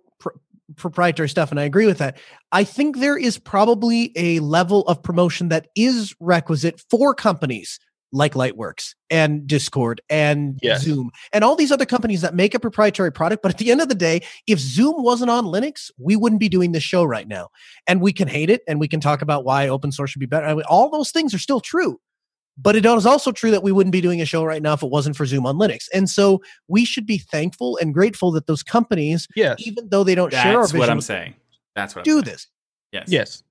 [SPEAKER 2] proprietary stuff, and I agree with that, I think there is probably a level of promotion that is requisite for companies like Lightworks and Discord and
[SPEAKER 3] Yes.
[SPEAKER 2] Zoom and all these other companies that make a proprietary product. But at the end of the day, if Zoom wasn't on Linux, we wouldn't be doing this show right now. And we can hate it and we can talk about why open source should be better. I mean, all those things are still true. But it is also true that we wouldn't be doing a show right now if it wasn't for Zoom on Linux. And so we should be thankful and grateful that those companies,
[SPEAKER 3] yes.
[SPEAKER 2] even though they don't share our
[SPEAKER 1] That's
[SPEAKER 2] vision,
[SPEAKER 1] what I'm saying. That's what I'm
[SPEAKER 2] do
[SPEAKER 1] saying.
[SPEAKER 2] this.
[SPEAKER 1] Yes.
[SPEAKER 3] Yes.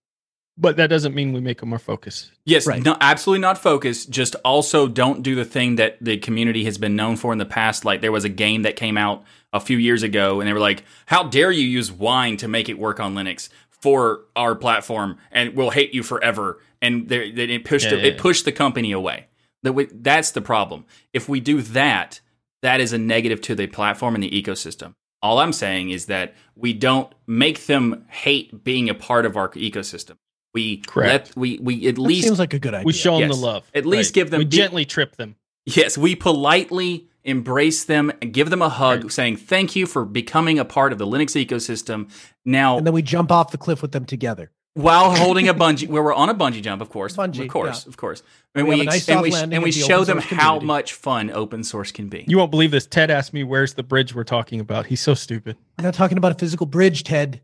[SPEAKER 3] But that doesn't mean we make them more focused.
[SPEAKER 1] Yes,
[SPEAKER 2] Right.
[SPEAKER 1] no, absolutely not focus. Just also don't do the thing that the community has been known for in the past. Like there was a game that came out a few years ago, and they were like, "How dare you use Wine to make it work on Linux for our platform, and we'll hate you forever." And they, they it pushed
[SPEAKER 3] Yeah, yeah,
[SPEAKER 1] it
[SPEAKER 3] yeah.
[SPEAKER 1] pushed the company away. That we- That's the problem. If we do that, that is a negative to the platform and the ecosystem. All I'm saying is that we don't make them hate being a part of our ecosystem. We
[SPEAKER 3] Correct.
[SPEAKER 1] let we we at
[SPEAKER 2] That
[SPEAKER 1] least
[SPEAKER 2] seems like a good idea.
[SPEAKER 3] We show them
[SPEAKER 1] Yes.
[SPEAKER 3] the love.
[SPEAKER 1] At least give them
[SPEAKER 3] We
[SPEAKER 1] be-
[SPEAKER 3] gently trip them.
[SPEAKER 1] Yes, we politely embrace them and give them a hug,
[SPEAKER 3] Right.
[SPEAKER 1] saying thank you for becoming a part of the Linux ecosystem. Now,
[SPEAKER 2] and then we jump off the cliff with them together.
[SPEAKER 1] while holding a bungee, where we're on a bungee jump, of course,
[SPEAKER 2] Bungee,
[SPEAKER 1] of course,
[SPEAKER 2] yeah.
[SPEAKER 1] of course, and
[SPEAKER 2] We
[SPEAKER 1] we,
[SPEAKER 2] have nice
[SPEAKER 1] and
[SPEAKER 2] soft
[SPEAKER 1] we,
[SPEAKER 2] landing
[SPEAKER 1] and we
[SPEAKER 2] the
[SPEAKER 1] show them
[SPEAKER 2] source
[SPEAKER 1] how much fun open source can be.
[SPEAKER 3] You won't believe this. Ted asked me, "Where's the bridge we're talking about?" He's so stupid.
[SPEAKER 2] I'm not talking about a physical bridge, Ted.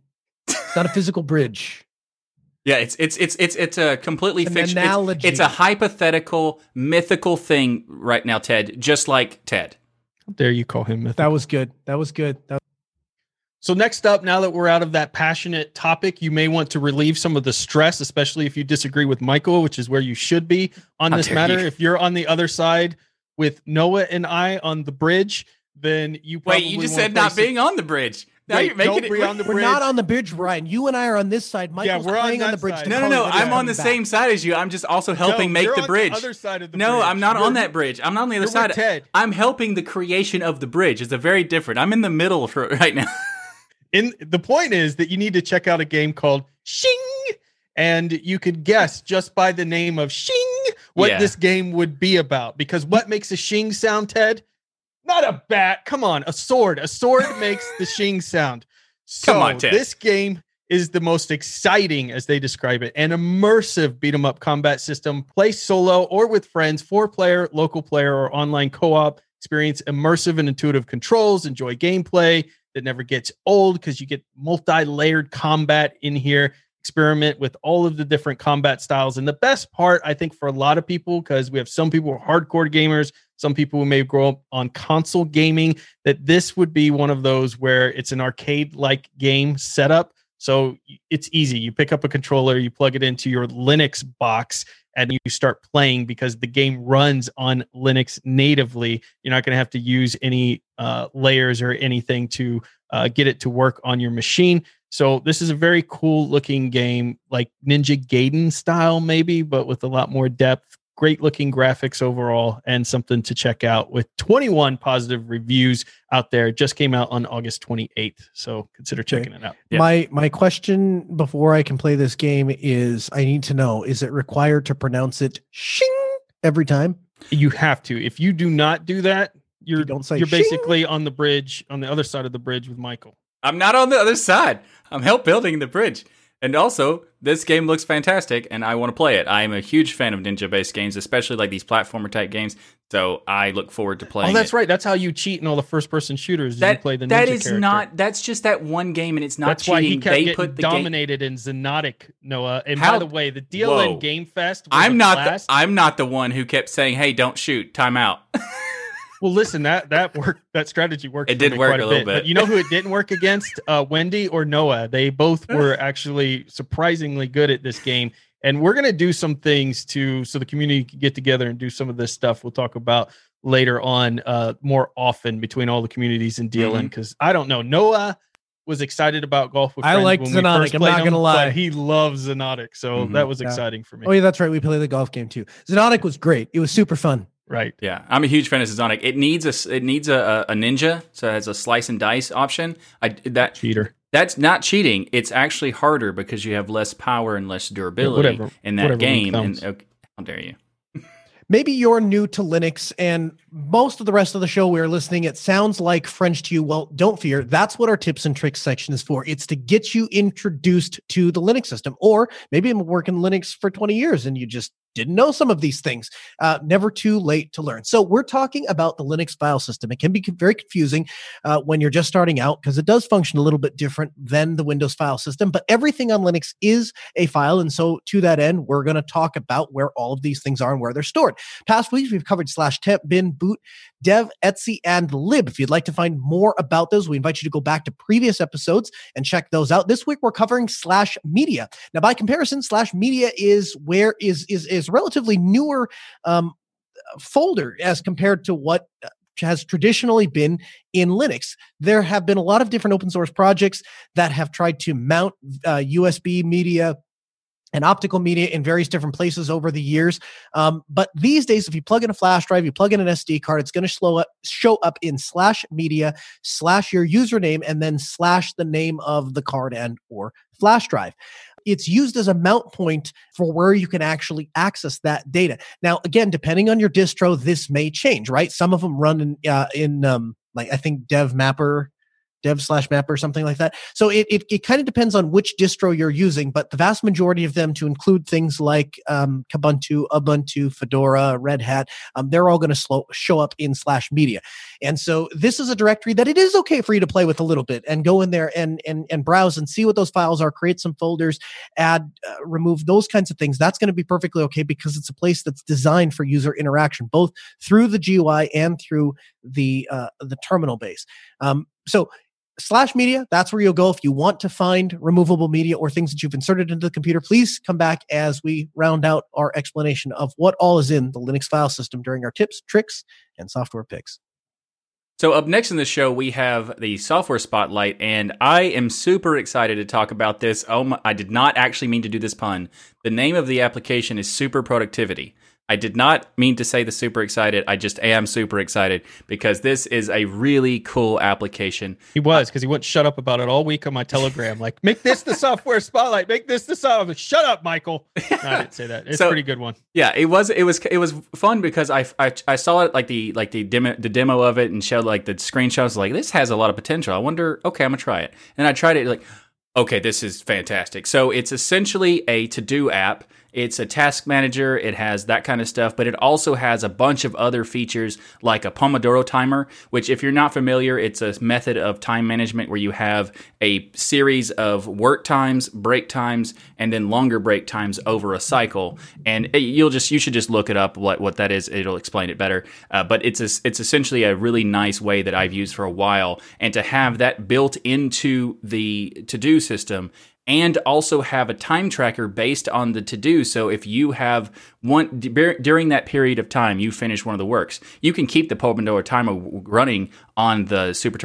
[SPEAKER 2] It's not a physical bridge.
[SPEAKER 1] Yeah, it's it's it's it's it's a completely
[SPEAKER 2] An
[SPEAKER 1] fiction. It's,
[SPEAKER 2] analogy.
[SPEAKER 1] it's a hypothetical, mythical thing right now, Ted. Just like Ted.
[SPEAKER 3] How dare you call him mythical?
[SPEAKER 2] That was good. That was good. That
[SPEAKER 3] So next up, now that we're out of that passionate topic, you may want to relieve some of the stress, especially if you disagree with Michael, which is where you should be on
[SPEAKER 1] How
[SPEAKER 3] this matter.
[SPEAKER 1] you.
[SPEAKER 3] If you're on the other side with Noah and I on the bridge, then you probably
[SPEAKER 1] Wait, you just said not
[SPEAKER 3] play some-
[SPEAKER 1] being on the bridge. Now
[SPEAKER 3] Wait,
[SPEAKER 1] you're making
[SPEAKER 3] don't
[SPEAKER 1] it.
[SPEAKER 3] be on the
[SPEAKER 2] We're not on the bridge, Ryan. You and I are on this side. Michael's
[SPEAKER 3] we're on
[SPEAKER 2] playing on,
[SPEAKER 3] that
[SPEAKER 2] the bridge.
[SPEAKER 1] No, no, no. I'm on the
[SPEAKER 2] back.
[SPEAKER 1] same side as you. I'm just also helping
[SPEAKER 3] No,
[SPEAKER 1] make
[SPEAKER 3] you're
[SPEAKER 1] the
[SPEAKER 3] on
[SPEAKER 1] bridge.
[SPEAKER 3] other side of the
[SPEAKER 1] no,
[SPEAKER 3] bridge.
[SPEAKER 1] I'm not
[SPEAKER 3] You're-
[SPEAKER 1] on that bridge. I'm not on the other
[SPEAKER 3] You're
[SPEAKER 1] side.
[SPEAKER 3] with Ted.
[SPEAKER 1] I'm helping the creation of the bridge. It's a very different. I'm in the middle for, right now.
[SPEAKER 3] in the point is that you need to check out a game called Shing, and you could guess just by the name of Shing what
[SPEAKER 1] Yeah.
[SPEAKER 3] this game would be about. Because what makes a Shing sound, Ted? Not a bat. Come on, a sword. A sword makes the shing sound. So
[SPEAKER 1] Come on, Ted.
[SPEAKER 3] this game is the most exciting, as they describe it, an immersive beat 'em up combat system. Play solo or with friends, four player, local player, or online co op. Experience immersive and intuitive controls. Enjoy gameplay that never gets old because you get multi layered combat in here. Experiment with all of the different combat styles. And the best part, I think, for a lot of people, because we have some people who are hardcore gamers, some people who may grow up on console gaming, that this would be one of those where it's an arcade like game setup. So it's easy. You pick up a controller, you plug it into your Linux box, and you start playing because the game runs on Linux natively. You're not going to have to use any uh, layers or anything to uh, get it to work on your machine. So this is a very cool looking game, like Ninja Gaiden style, maybe, but with a lot more depth. Great looking graphics overall, and something to check out with 21 positive reviews out there. It just came out on August 28th, so consider checking it out.
[SPEAKER 1] Yeah.
[SPEAKER 2] My my question before I can play this game is I need to know is it required to pronounce it shing every time?
[SPEAKER 3] You have to. If you do not do that, you're
[SPEAKER 2] You don't say
[SPEAKER 3] you're
[SPEAKER 2] shing?
[SPEAKER 3] basically on the bridge on the other side of the bridge with Michael.
[SPEAKER 1] I'm not on the other side. I'm help building the bridge. And also, this game looks fantastic, and I want to play it. I am a huge fan of ninja-based games, especially like these platformer type games. So I look forward to oh, playing.
[SPEAKER 3] Oh, that's
[SPEAKER 1] it.
[SPEAKER 3] right. That's how you cheat in all the first person shooters. is you play the
[SPEAKER 1] that
[SPEAKER 3] ninja
[SPEAKER 1] is
[SPEAKER 3] character.
[SPEAKER 1] not. That's just that one game, and it's not
[SPEAKER 3] That's
[SPEAKER 1] cheating.
[SPEAKER 3] why he kept
[SPEAKER 1] they
[SPEAKER 3] getting
[SPEAKER 1] put the game.
[SPEAKER 3] dominated in Xonotic, Noah. And
[SPEAKER 1] How-
[SPEAKER 3] by the way, the DLN
[SPEAKER 1] Whoa.
[SPEAKER 3] Game Fest. Was
[SPEAKER 1] I'm not. The. I'm not the one who kept saying, "Hey, don't shoot. Time out."
[SPEAKER 3] well, listen, that that worked. That strategy worked.
[SPEAKER 1] It did work
[SPEAKER 3] quite
[SPEAKER 1] a little
[SPEAKER 3] But
[SPEAKER 1] bit.
[SPEAKER 3] you know who it didn't work against? Uh, Wendy or Noah. They both were actually surprisingly good at this game. And we're gonna do some things to so the community can get together and do some of this stuff. We'll talk about later on uh, more often between all the communities in DLN
[SPEAKER 1] Mhm.
[SPEAKER 3] because I don't know Noah was excited about golf with
[SPEAKER 2] I
[SPEAKER 3] friends
[SPEAKER 2] liked
[SPEAKER 3] when we
[SPEAKER 2] Xonotic,
[SPEAKER 3] first
[SPEAKER 2] I'm
[SPEAKER 3] played
[SPEAKER 2] not
[SPEAKER 3] him,
[SPEAKER 2] gonna lie.
[SPEAKER 3] but he loves Xonotic, so
[SPEAKER 1] Mhm.
[SPEAKER 3] that was
[SPEAKER 2] Yeah.
[SPEAKER 3] exciting for me.
[SPEAKER 2] Oh yeah, that's right. We played the golf game too. Xonotic was great. It was super fun.
[SPEAKER 3] Right.
[SPEAKER 1] Yeah, I'm a huge fan of Sonic. It needs a s- it needs a, a, a ninja, so it has a slice and dice option. I that
[SPEAKER 3] Cheater.
[SPEAKER 1] that's not cheating. It's actually harder because you have less power and less durability
[SPEAKER 3] whatever.
[SPEAKER 1] in that
[SPEAKER 3] Whatever,
[SPEAKER 1] game. And
[SPEAKER 3] thumbs.
[SPEAKER 1] okay, how dare you?
[SPEAKER 2] Maybe you're new to Linux and most of the rest of the show we're listening, it sounds like French to you. Well, don't fear. That's what our tips and tricks section is for. It's to get you introduced to the Linux system. Or maybe I'm working Linux for 20 years and you just didn't know some of these things. Uh, never too late to learn. So we're talking about the Linux file system. It can be very confusing uh, when you're just starting out because it does function a little bit different than the Windows file system, but everything on Linux is a file. And so to that end, we're going to talk about where all of these things are and where they're stored. Past weeks, we've covered slash temp, bin, boot, dev, etc, and lib. If you'd like to find more about those, we invite you to go back to previous episodes and check those out. This week, we're covering slash media. Now, by comparison, slash media is where is is is relatively newer um, folder as compared to what uh, has traditionally been in Linux. There have been a lot of different open source projects that have tried to mount uh, USB media and optical media in various different places over the years. Um, but these days, if you plug in a flash drive, you plug in an SD card, it's going to show up in slash media slash your username and then slash the name of the card and or flash drive. It's used as a mount point for where you can actually access that data. Now, again, depending on your distro, this may change, right? Some of them run in uh, in um, like I think Dev Mapper dev slash map or something like that. So it, it, it kind of depends on which distro you're using, but the vast majority of them to include things like um, Kubuntu, Ubuntu, Fedora, Red Hat, um, they're all going to show up in slash media. And so this is a directory that it is okay for you to play with a little bit and go in there and, and, and browse and see what those files are, create some folders, add, uh, remove those kinds of things. That's going to be perfectly okay because it's a place that's designed for user interaction, both through the GUI and through the, uh, the terminal base. Um, so slash media that's where you'll go if you want to find removable media or things that you've inserted into the computer please come back as we round out our explanation of what all is in the linux file system during our tips tricks and software picks
[SPEAKER 1] So up next in the show, we have the software spotlight, and I am super excited to talk about this. Oh, my, I did not actually mean to do this pun. The name of the application is Super Productivity. I did not mean to say the super excited. I just am super excited because this is a really cool application.
[SPEAKER 3] He was because he wouldn't shut up about it all week on my Telegram. Like, make this the software spotlight. Make this the software. Shut up, Michael. No, I didn't say that. It's
[SPEAKER 1] So-
[SPEAKER 3] a pretty good one.
[SPEAKER 1] Yeah, it was it was it was fun because I, I, I saw it like the like the demo the demo of it and showed like the screenshots like this has a lot of potential. I wonder. Okay, I'm gonna try it. And I tried it like okay, this is fantastic. So it's essentially a to do app. It's a task manager. It has that kind of stuff, but it also has a bunch of other features like a Pomodoro timer, which, if you're not familiar, it's a method of time management where you have a series of work times, break times, and then longer break times over a cycle. And it- you'll just you should just look it up what what that is. It'll explain it better. Uh, but it's a, it's essentially a really nice way that I've used for a while, and to have that built into the to do system and also have a time tracker based on the to do. So if you have one during that period of time, you finish one of the works, you can keep the Pomodoro timer running on the Super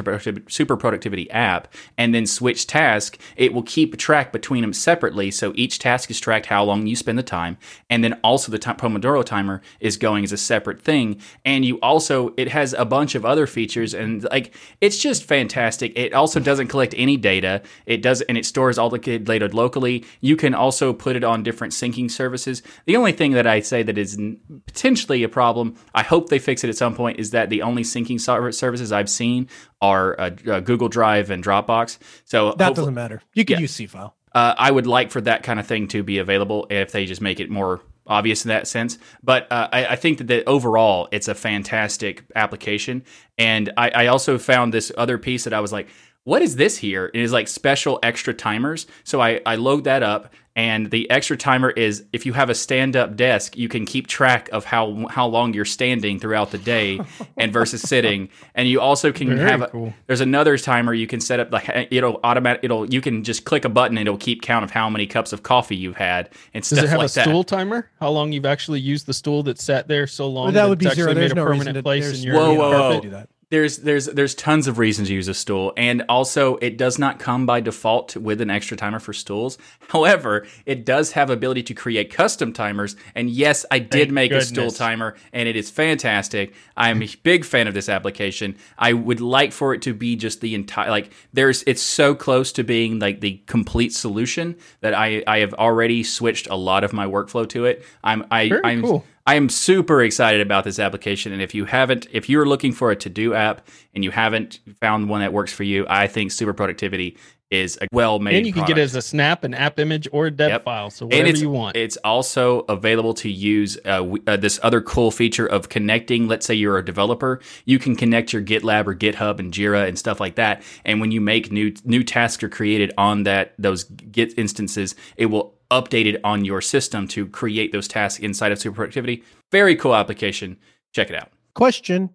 [SPEAKER 1] Super Productivity app, and then switch task. It will keep track between them separately, so each task is tracked how long you spend the time, and then also the ti- Pomodoro timer is going as a separate thing. And you also it has a bunch of other features, and like it's just fantastic. It also doesn't collect any data. It does, and it stores all the data locally. You can also put it on different syncing services. The only thing that I say that is potentially a problem, I hope they fix it at some point, is that the only syncing services I've seen are uh, uh, Google Drive and Dropbox. So
[SPEAKER 2] That doesn't matter. You can
[SPEAKER 1] Yeah.
[SPEAKER 2] use Seafile.
[SPEAKER 1] uh, I would like for that kind of thing to be available if they just make it more obvious in that sense. But uh, I, I think that the, overall, it's a fantastic application. And I, I also found this other piece that I was like, what is this here? It is like special extra timers. So I, I load that up. And the extra timer is if you have a stand up desk, you can keep track of how how long you're standing throughout the day and versus sitting. And you also can
[SPEAKER 3] Very
[SPEAKER 1] have a,
[SPEAKER 3] cool.
[SPEAKER 1] there's another timer you can set up like it'll automatic it'll you can just click a button and it'll keep count of how many cups of coffee you've had and
[SPEAKER 3] Does
[SPEAKER 1] stuff
[SPEAKER 3] it have
[SPEAKER 1] like
[SPEAKER 3] a
[SPEAKER 1] that.
[SPEAKER 3] stool timer? How long you've actually used the stool that sat there so long?
[SPEAKER 2] Well, that would be
[SPEAKER 3] it's
[SPEAKER 2] zero.
[SPEAKER 3] actually
[SPEAKER 2] There's
[SPEAKER 3] made a
[SPEAKER 2] no reason
[SPEAKER 3] permanent
[SPEAKER 2] to
[SPEAKER 3] place in your
[SPEAKER 1] Whoa, whoa, whoa.
[SPEAKER 2] do that.
[SPEAKER 1] There's there's there's tons of reasons to use a stool, and also it does not come by default with an extra timer for stools. However, it does have ability to create custom timers, and yes, I did
[SPEAKER 3] Thank
[SPEAKER 1] make a stool timer, and it is fantastic. I'm a big fan of this application. I would like for it to be just the entire like there's it's so close to being like the complete solution that I I have already switched a lot of my workflow to it. I'm I
[SPEAKER 3] Very
[SPEAKER 1] I'm
[SPEAKER 3] cool.
[SPEAKER 1] I am super excited about this application. And if you haven't, if you're looking for a to do app and you haven't found one that works for you, I think Super Productivity is a well made.
[SPEAKER 3] and you can get it as a snap, an app image, or a dev
[SPEAKER 1] Yep.
[SPEAKER 3] file. So whatever you want.
[SPEAKER 1] It's also available to use uh, uh, this other cool feature of connecting. Let's say you're a developer, you can connect your GitLab or GitHub and Jira and stuff like that. And when you make new new tasks are created on that those Git instances, it will update it on your system to create those tasks inside of Super Productivity. Very cool application. Check it out.
[SPEAKER 2] Question: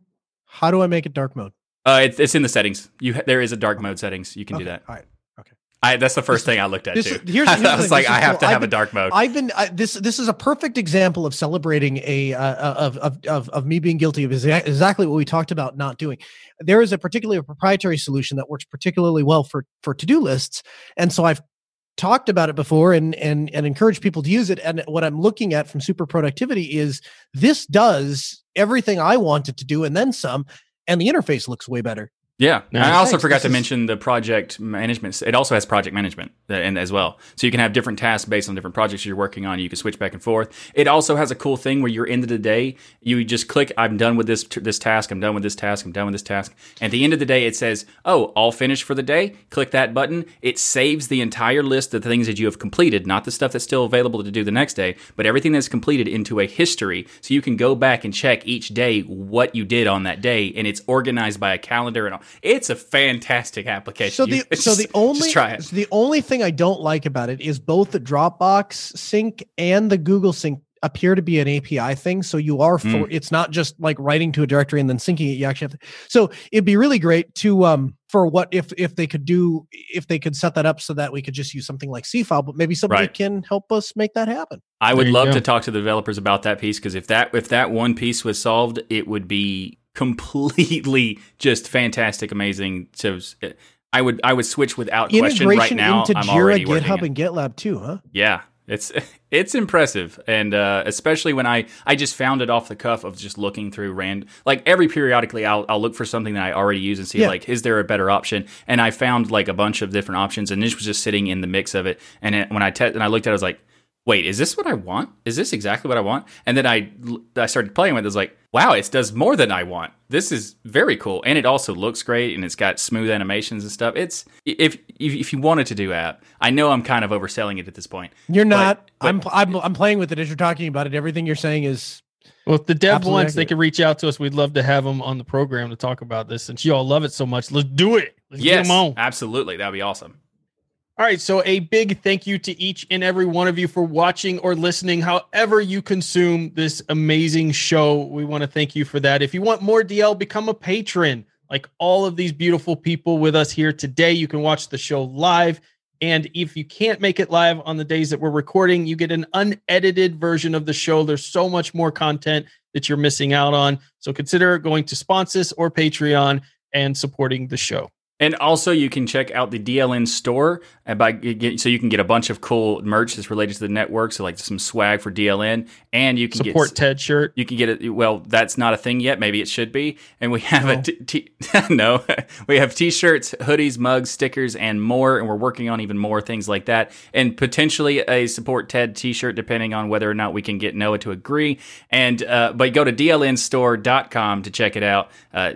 [SPEAKER 2] How do I make it dark mode?
[SPEAKER 1] Uh, it's, it's in the settings. You ha- there is a dark mode settings. You can do that.
[SPEAKER 2] All right. Okay.
[SPEAKER 1] I, that's the first thing I looked at
[SPEAKER 2] this-
[SPEAKER 1] too.
[SPEAKER 2] here's-
[SPEAKER 1] I
[SPEAKER 2] here's the
[SPEAKER 1] was like,
[SPEAKER 2] this
[SPEAKER 1] I have
[SPEAKER 2] cool.
[SPEAKER 1] to have a
[SPEAKER 2] been-
[SPEAKER 1] dark mode.
[SPEAKER 2] I've been I, this. This is a perfect example of celebrating a uh, of, of of of me being guilty of exactly what we talked about not doing. There is a particularly a proprietary solution that works particularly well for for to do lists, and so I've talked about it before and and and encourage people to use it. And what I'm looking at from Super Productivity is this does everything I want it to do and then some, and the interface looks way better.
[SPEAKER 1] Yeah,
[SPEAKER 3] Nice.
[SPEAKER 1] I also
[SPEAKER 2] Thanks.
[SPEAKER 1] forgot
[SPEAKER 2] This
[SPEAKER 1] to
[SPEAKER 2] is-
[SPEAKER 1] mention the project management. It also has project management uh, and as well, so you can have different tasks based on different projects you're working on. You can switch back and forth. It also has a cool thing where you're end of the day, you just click, "I'm done with this this task. I'm done with this task. I'm done with this task." At the end of the day, it says, "Oh, all finished for the day." Click that button. It saves the entire list of the things that you have completed, not the stuff that's still available to do the next day, but everything that's completed into a history, so you can go back and check each day what you did on that day, and it's organized by a calendar and all. It's a fantastic application.
[SPEAKER 2] So
[SPEAKER 1] You-
[SPEAKER 2] the so
[SPEAKER 1] just-
[SPEAKER 2] the only
[SPEAKER 1] try it.
[SPEAKER 2] so the only thing I don't like about it is both the Dropbox sync and the Google sync appear to be an API thing. So you are for
[SPEAKER 1] Mm.
[SPEAKER 2] it's not just like writing to a directory and then syncing it. You actually have to. So it'd be really great to um for what if if they could do if they could set that up so that we could just use something like Seafile, but maybe somebody
[SPEAKER 1] Right.
[SPEAKER 2] can help us make that happen.
[SPEAKER 1] I
[SPEAKER 3] There
[SPEAKER 1] would love
[SPEAKER 3] go.
[SPEAKER 1] to talk to the developers about that piece because if that if that one piece was solved, it would be completely just fantastic, amazing. So I would I would switch without question right
[SPEAKER 2] Integration
[SPEAKER 1] now.
[SPEAKER 2] into
[SPEAKER 1] I'm
[SPEAKER 2] Jira,
[SPEAKER 1] already
[SPEAKER 2] GitHub, and GitLab too, huh?
[SPEAKER 1] Yeah, It's it's impressive, and uh, especially when I I just found it off the cuff of just looking through rand like every periodically I'll I'll look for something that I already use and see
[SPEAKER 2] Yeah.
[SPEAKER 1] like is there a better option, and I found like a bunch of different options, and this was just sitting in the mix of it, and it, when I te- and I looked at it, I was like. Wait, is this what I want? Is this exactly what I want? And then I I started playing with it. I was like, wow, it does more than I want. This is very cool, and it also looks great, and it's got smooth animations and stuff. It's if if, if you wanted to do app, I know I'm kind of overselling it at this point.
[SPEAKER 2] You're not.
[SPEAKER 1] but-
[SPEAKER 2] I'm, I'm I'm playing with it as you're talking about it. Everything you're saying is
[SPEAKER 3] Well, if the dev
[SPEAKER 2] Absolutely
[SPEAKER 3] wants, they can reach out to us. We'd love to have them on the program to talk about this. Since you all love it so much, let's do it. Let's get
[SPEAKER 1] Yes,
[SPEAKER 3] them on.
[SPEAKER 1] absolutely, that'd be awesome.
[SPEAKER 3] All right. So, a big thank you to each and every one of you for watching or listening, however you consume this amazing show. We want to thank you for that. If you want more DL, become a patron. Like all of these beautiful people with us here today, you can watch the show live. And if you can't make it live on the days that we're recording, you get an unedited version of the show. There's so much more content that you're missing out on. So consider going to Sponsus or Patreon and supporting the show.
[SPEAKER 1] And also, you can check out the DLN store by so you can get a bunch of cool merch that's related to the network. So, like some swag for DLN, and you can
[SPEAKER 3] Support
[SPEAKER 1] get
[SPEAKER 3] Ted shirt.
[SPEAKER 1] You can get it. Well, that's not a thing yet. Maybe it should be. And we have
[SPEAKER 2] No.
[SPEAKER 1] a t- t- no. we have t-shirts, hoodies, mugs, stickers, and more. And we're working on even more things like that, and potentially a support Ted t-shirt, depending on whether or not we can get Noah to agree. And uh, but go to dlnstore.com to check it out. Uh,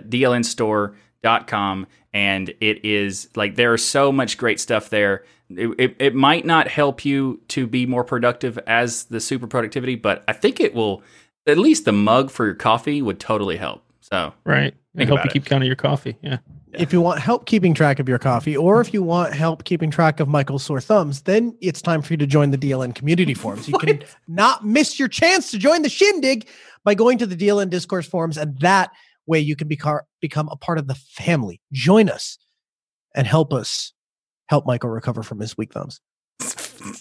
[SPEAKER 1] dlnstore.com, and it is like there is so much great stuff there. It, it, it might not help you to be more productive as the super productivity, but I think it will at least the mug for your coffee would totally help. So
[SPEAKER 3] Right.
[SPEAKER 1] Think
[SPEAKER 3] I hope you
[SPEAKER 1] it.
[SPEAKER 3] keep count of your coffee. Yeah.
[SPEAKER 2] if you want help keeping track of your coffee, or if you want help keeping track of Michael's sore thumbs, then it's time for you to join the DLN community forums. You can not miss your chance to join the shindig by going to the DLN discourse forums, and that way you can become become a part of the family. Join us and help us help Michael recover from his weak thumbs.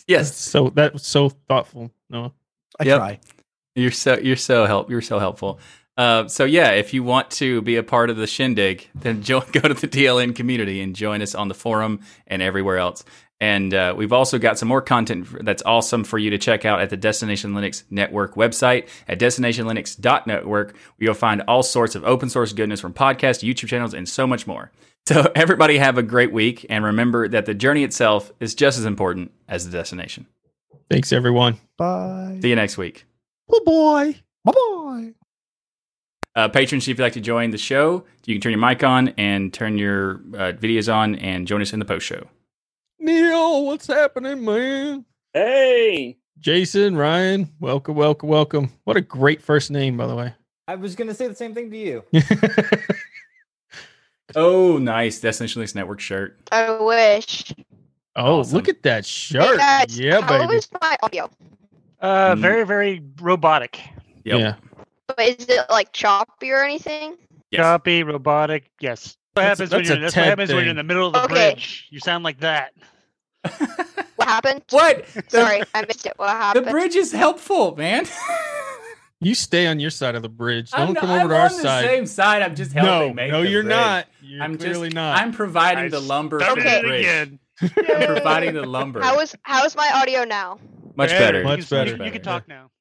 [SPEAKER 1] yes,
[SPEAKER 3] So that was so thoughtful. Noah.
[SPEAKER 2] I
[SPEAKER 1] Yep.
[SPEAKER 2] try.
[SPEAKER 1] you're so you're so help you're so helpful. Uh, so yeah, if you want to be a part of the shindig, then jo- go to the DLN community and join us on the forum and everywhere else. And uh, we've also got some more content that's awesome for you to check out at the Destination Linux Network website at destinationlinux.network, where you'll find all sorts of open source goodness from podcasts, YouTube channels, and so much more. So everybody have a great week, and remember that the journey itself is just as important as the destination.
[SPEAKER 3] Thanks, everyone.
[SPEAKER 2] Bye.
[SPEAKER 1] See you next week.
[SPEAKER 2] Bye bye. Bye bye.
[SPEAKER 1] Uh, patrons, if you'd like to join the show, you can turn your mic on and turn your uh, videos on and join us in the post show.
[SPEAKER 3] Neil, what's happening, man?
[SPEAKER 4] Hey,
[SPEAKER 3] Jason, Ryan, welcome, welcome, welcome. What a great first name, by the way.
[SPEAKER 4] I was gonna say the same thing to you.
[SPEAKER 1] Oh, nice. Destination Linux Network shirt.
[SPEAKER 5] I wish.
[SPEAKER 3] oh,
[SPEAKER 1] Awesome.
[SPEAKER 3] look at that
[SPEAKER 5] Hey
[SPEAKER 3] shirt.
[SPEAKER 5] guys,
[SPEAKER 3] yeah,
[SPEAKER 5] how
[SPEAKER 3] baby.
[SPEAKER 5] is my audio?
[SPEAKER 6] Uh,
[SPEAKER 1] Mm.
[SPEAKER 6] very, very robotic.
[SPEAKER 1] Yep.
[SPEAKER 3] Yeah.
[SPEAKER 5] But is it like choppy or anything?
[SPEAKER 1] Yes.
[SPEAKER 6] Choppy, robotic. Yes. What
[SPEAKER 3] That's
[SPEAKER 6] happens when
[SPEAKER 3] that's
[SPEAKER 6] you're that's what happens when you're in the middle of the
[SPEAKER 5] Okay.
[SPEAKER 6] bridge? You sound like that.
[SPEAKER 5] What happened?
[SPEAKER 1] What? The-
[SPEAKER 5] Sorry, I missed it. What happened?
[SPEAKER 1] The bridge is helpful, man.
[SPEAKER 3] You stay on your side of the bridge. Don't
[SPEAKER 1] I'm,
[SPEAKER 3] come
[SPEAKER 1] I'm
[SPEAKER 3] over to our
[SPEAKER 1] on the
[SPEAKER 3] side.
[SPEAKER 1] same side. I'm just helping
[SPEAKER 3] no,
[SPEAKER 1] make
[SPEAKER 3] no,
[SPEAKER 1] the
[SPEAKER 3] you're
[SPEAKER 1] bridge.
[SPEAKER 3] not. You're
[SPEAKER 1] I'm
[SPEAKER 3] clearly
[SPEAKER 1] just,
[SPEAKER 3] not.
[SPEAKER 1] I'm providing
[SPEAKER 6] I
[SPEAKER 1] the lumber for the bridge.
[SPEAKER 6] again.
[SPEAKER 1] I'm providing the lumber.
[SPEAKER 5] How is how is my audio now?
[SPEAKER 1] Much better.
[SPEAKER 3] Much better.
[SPEAKER 6] You, can- you can talk now.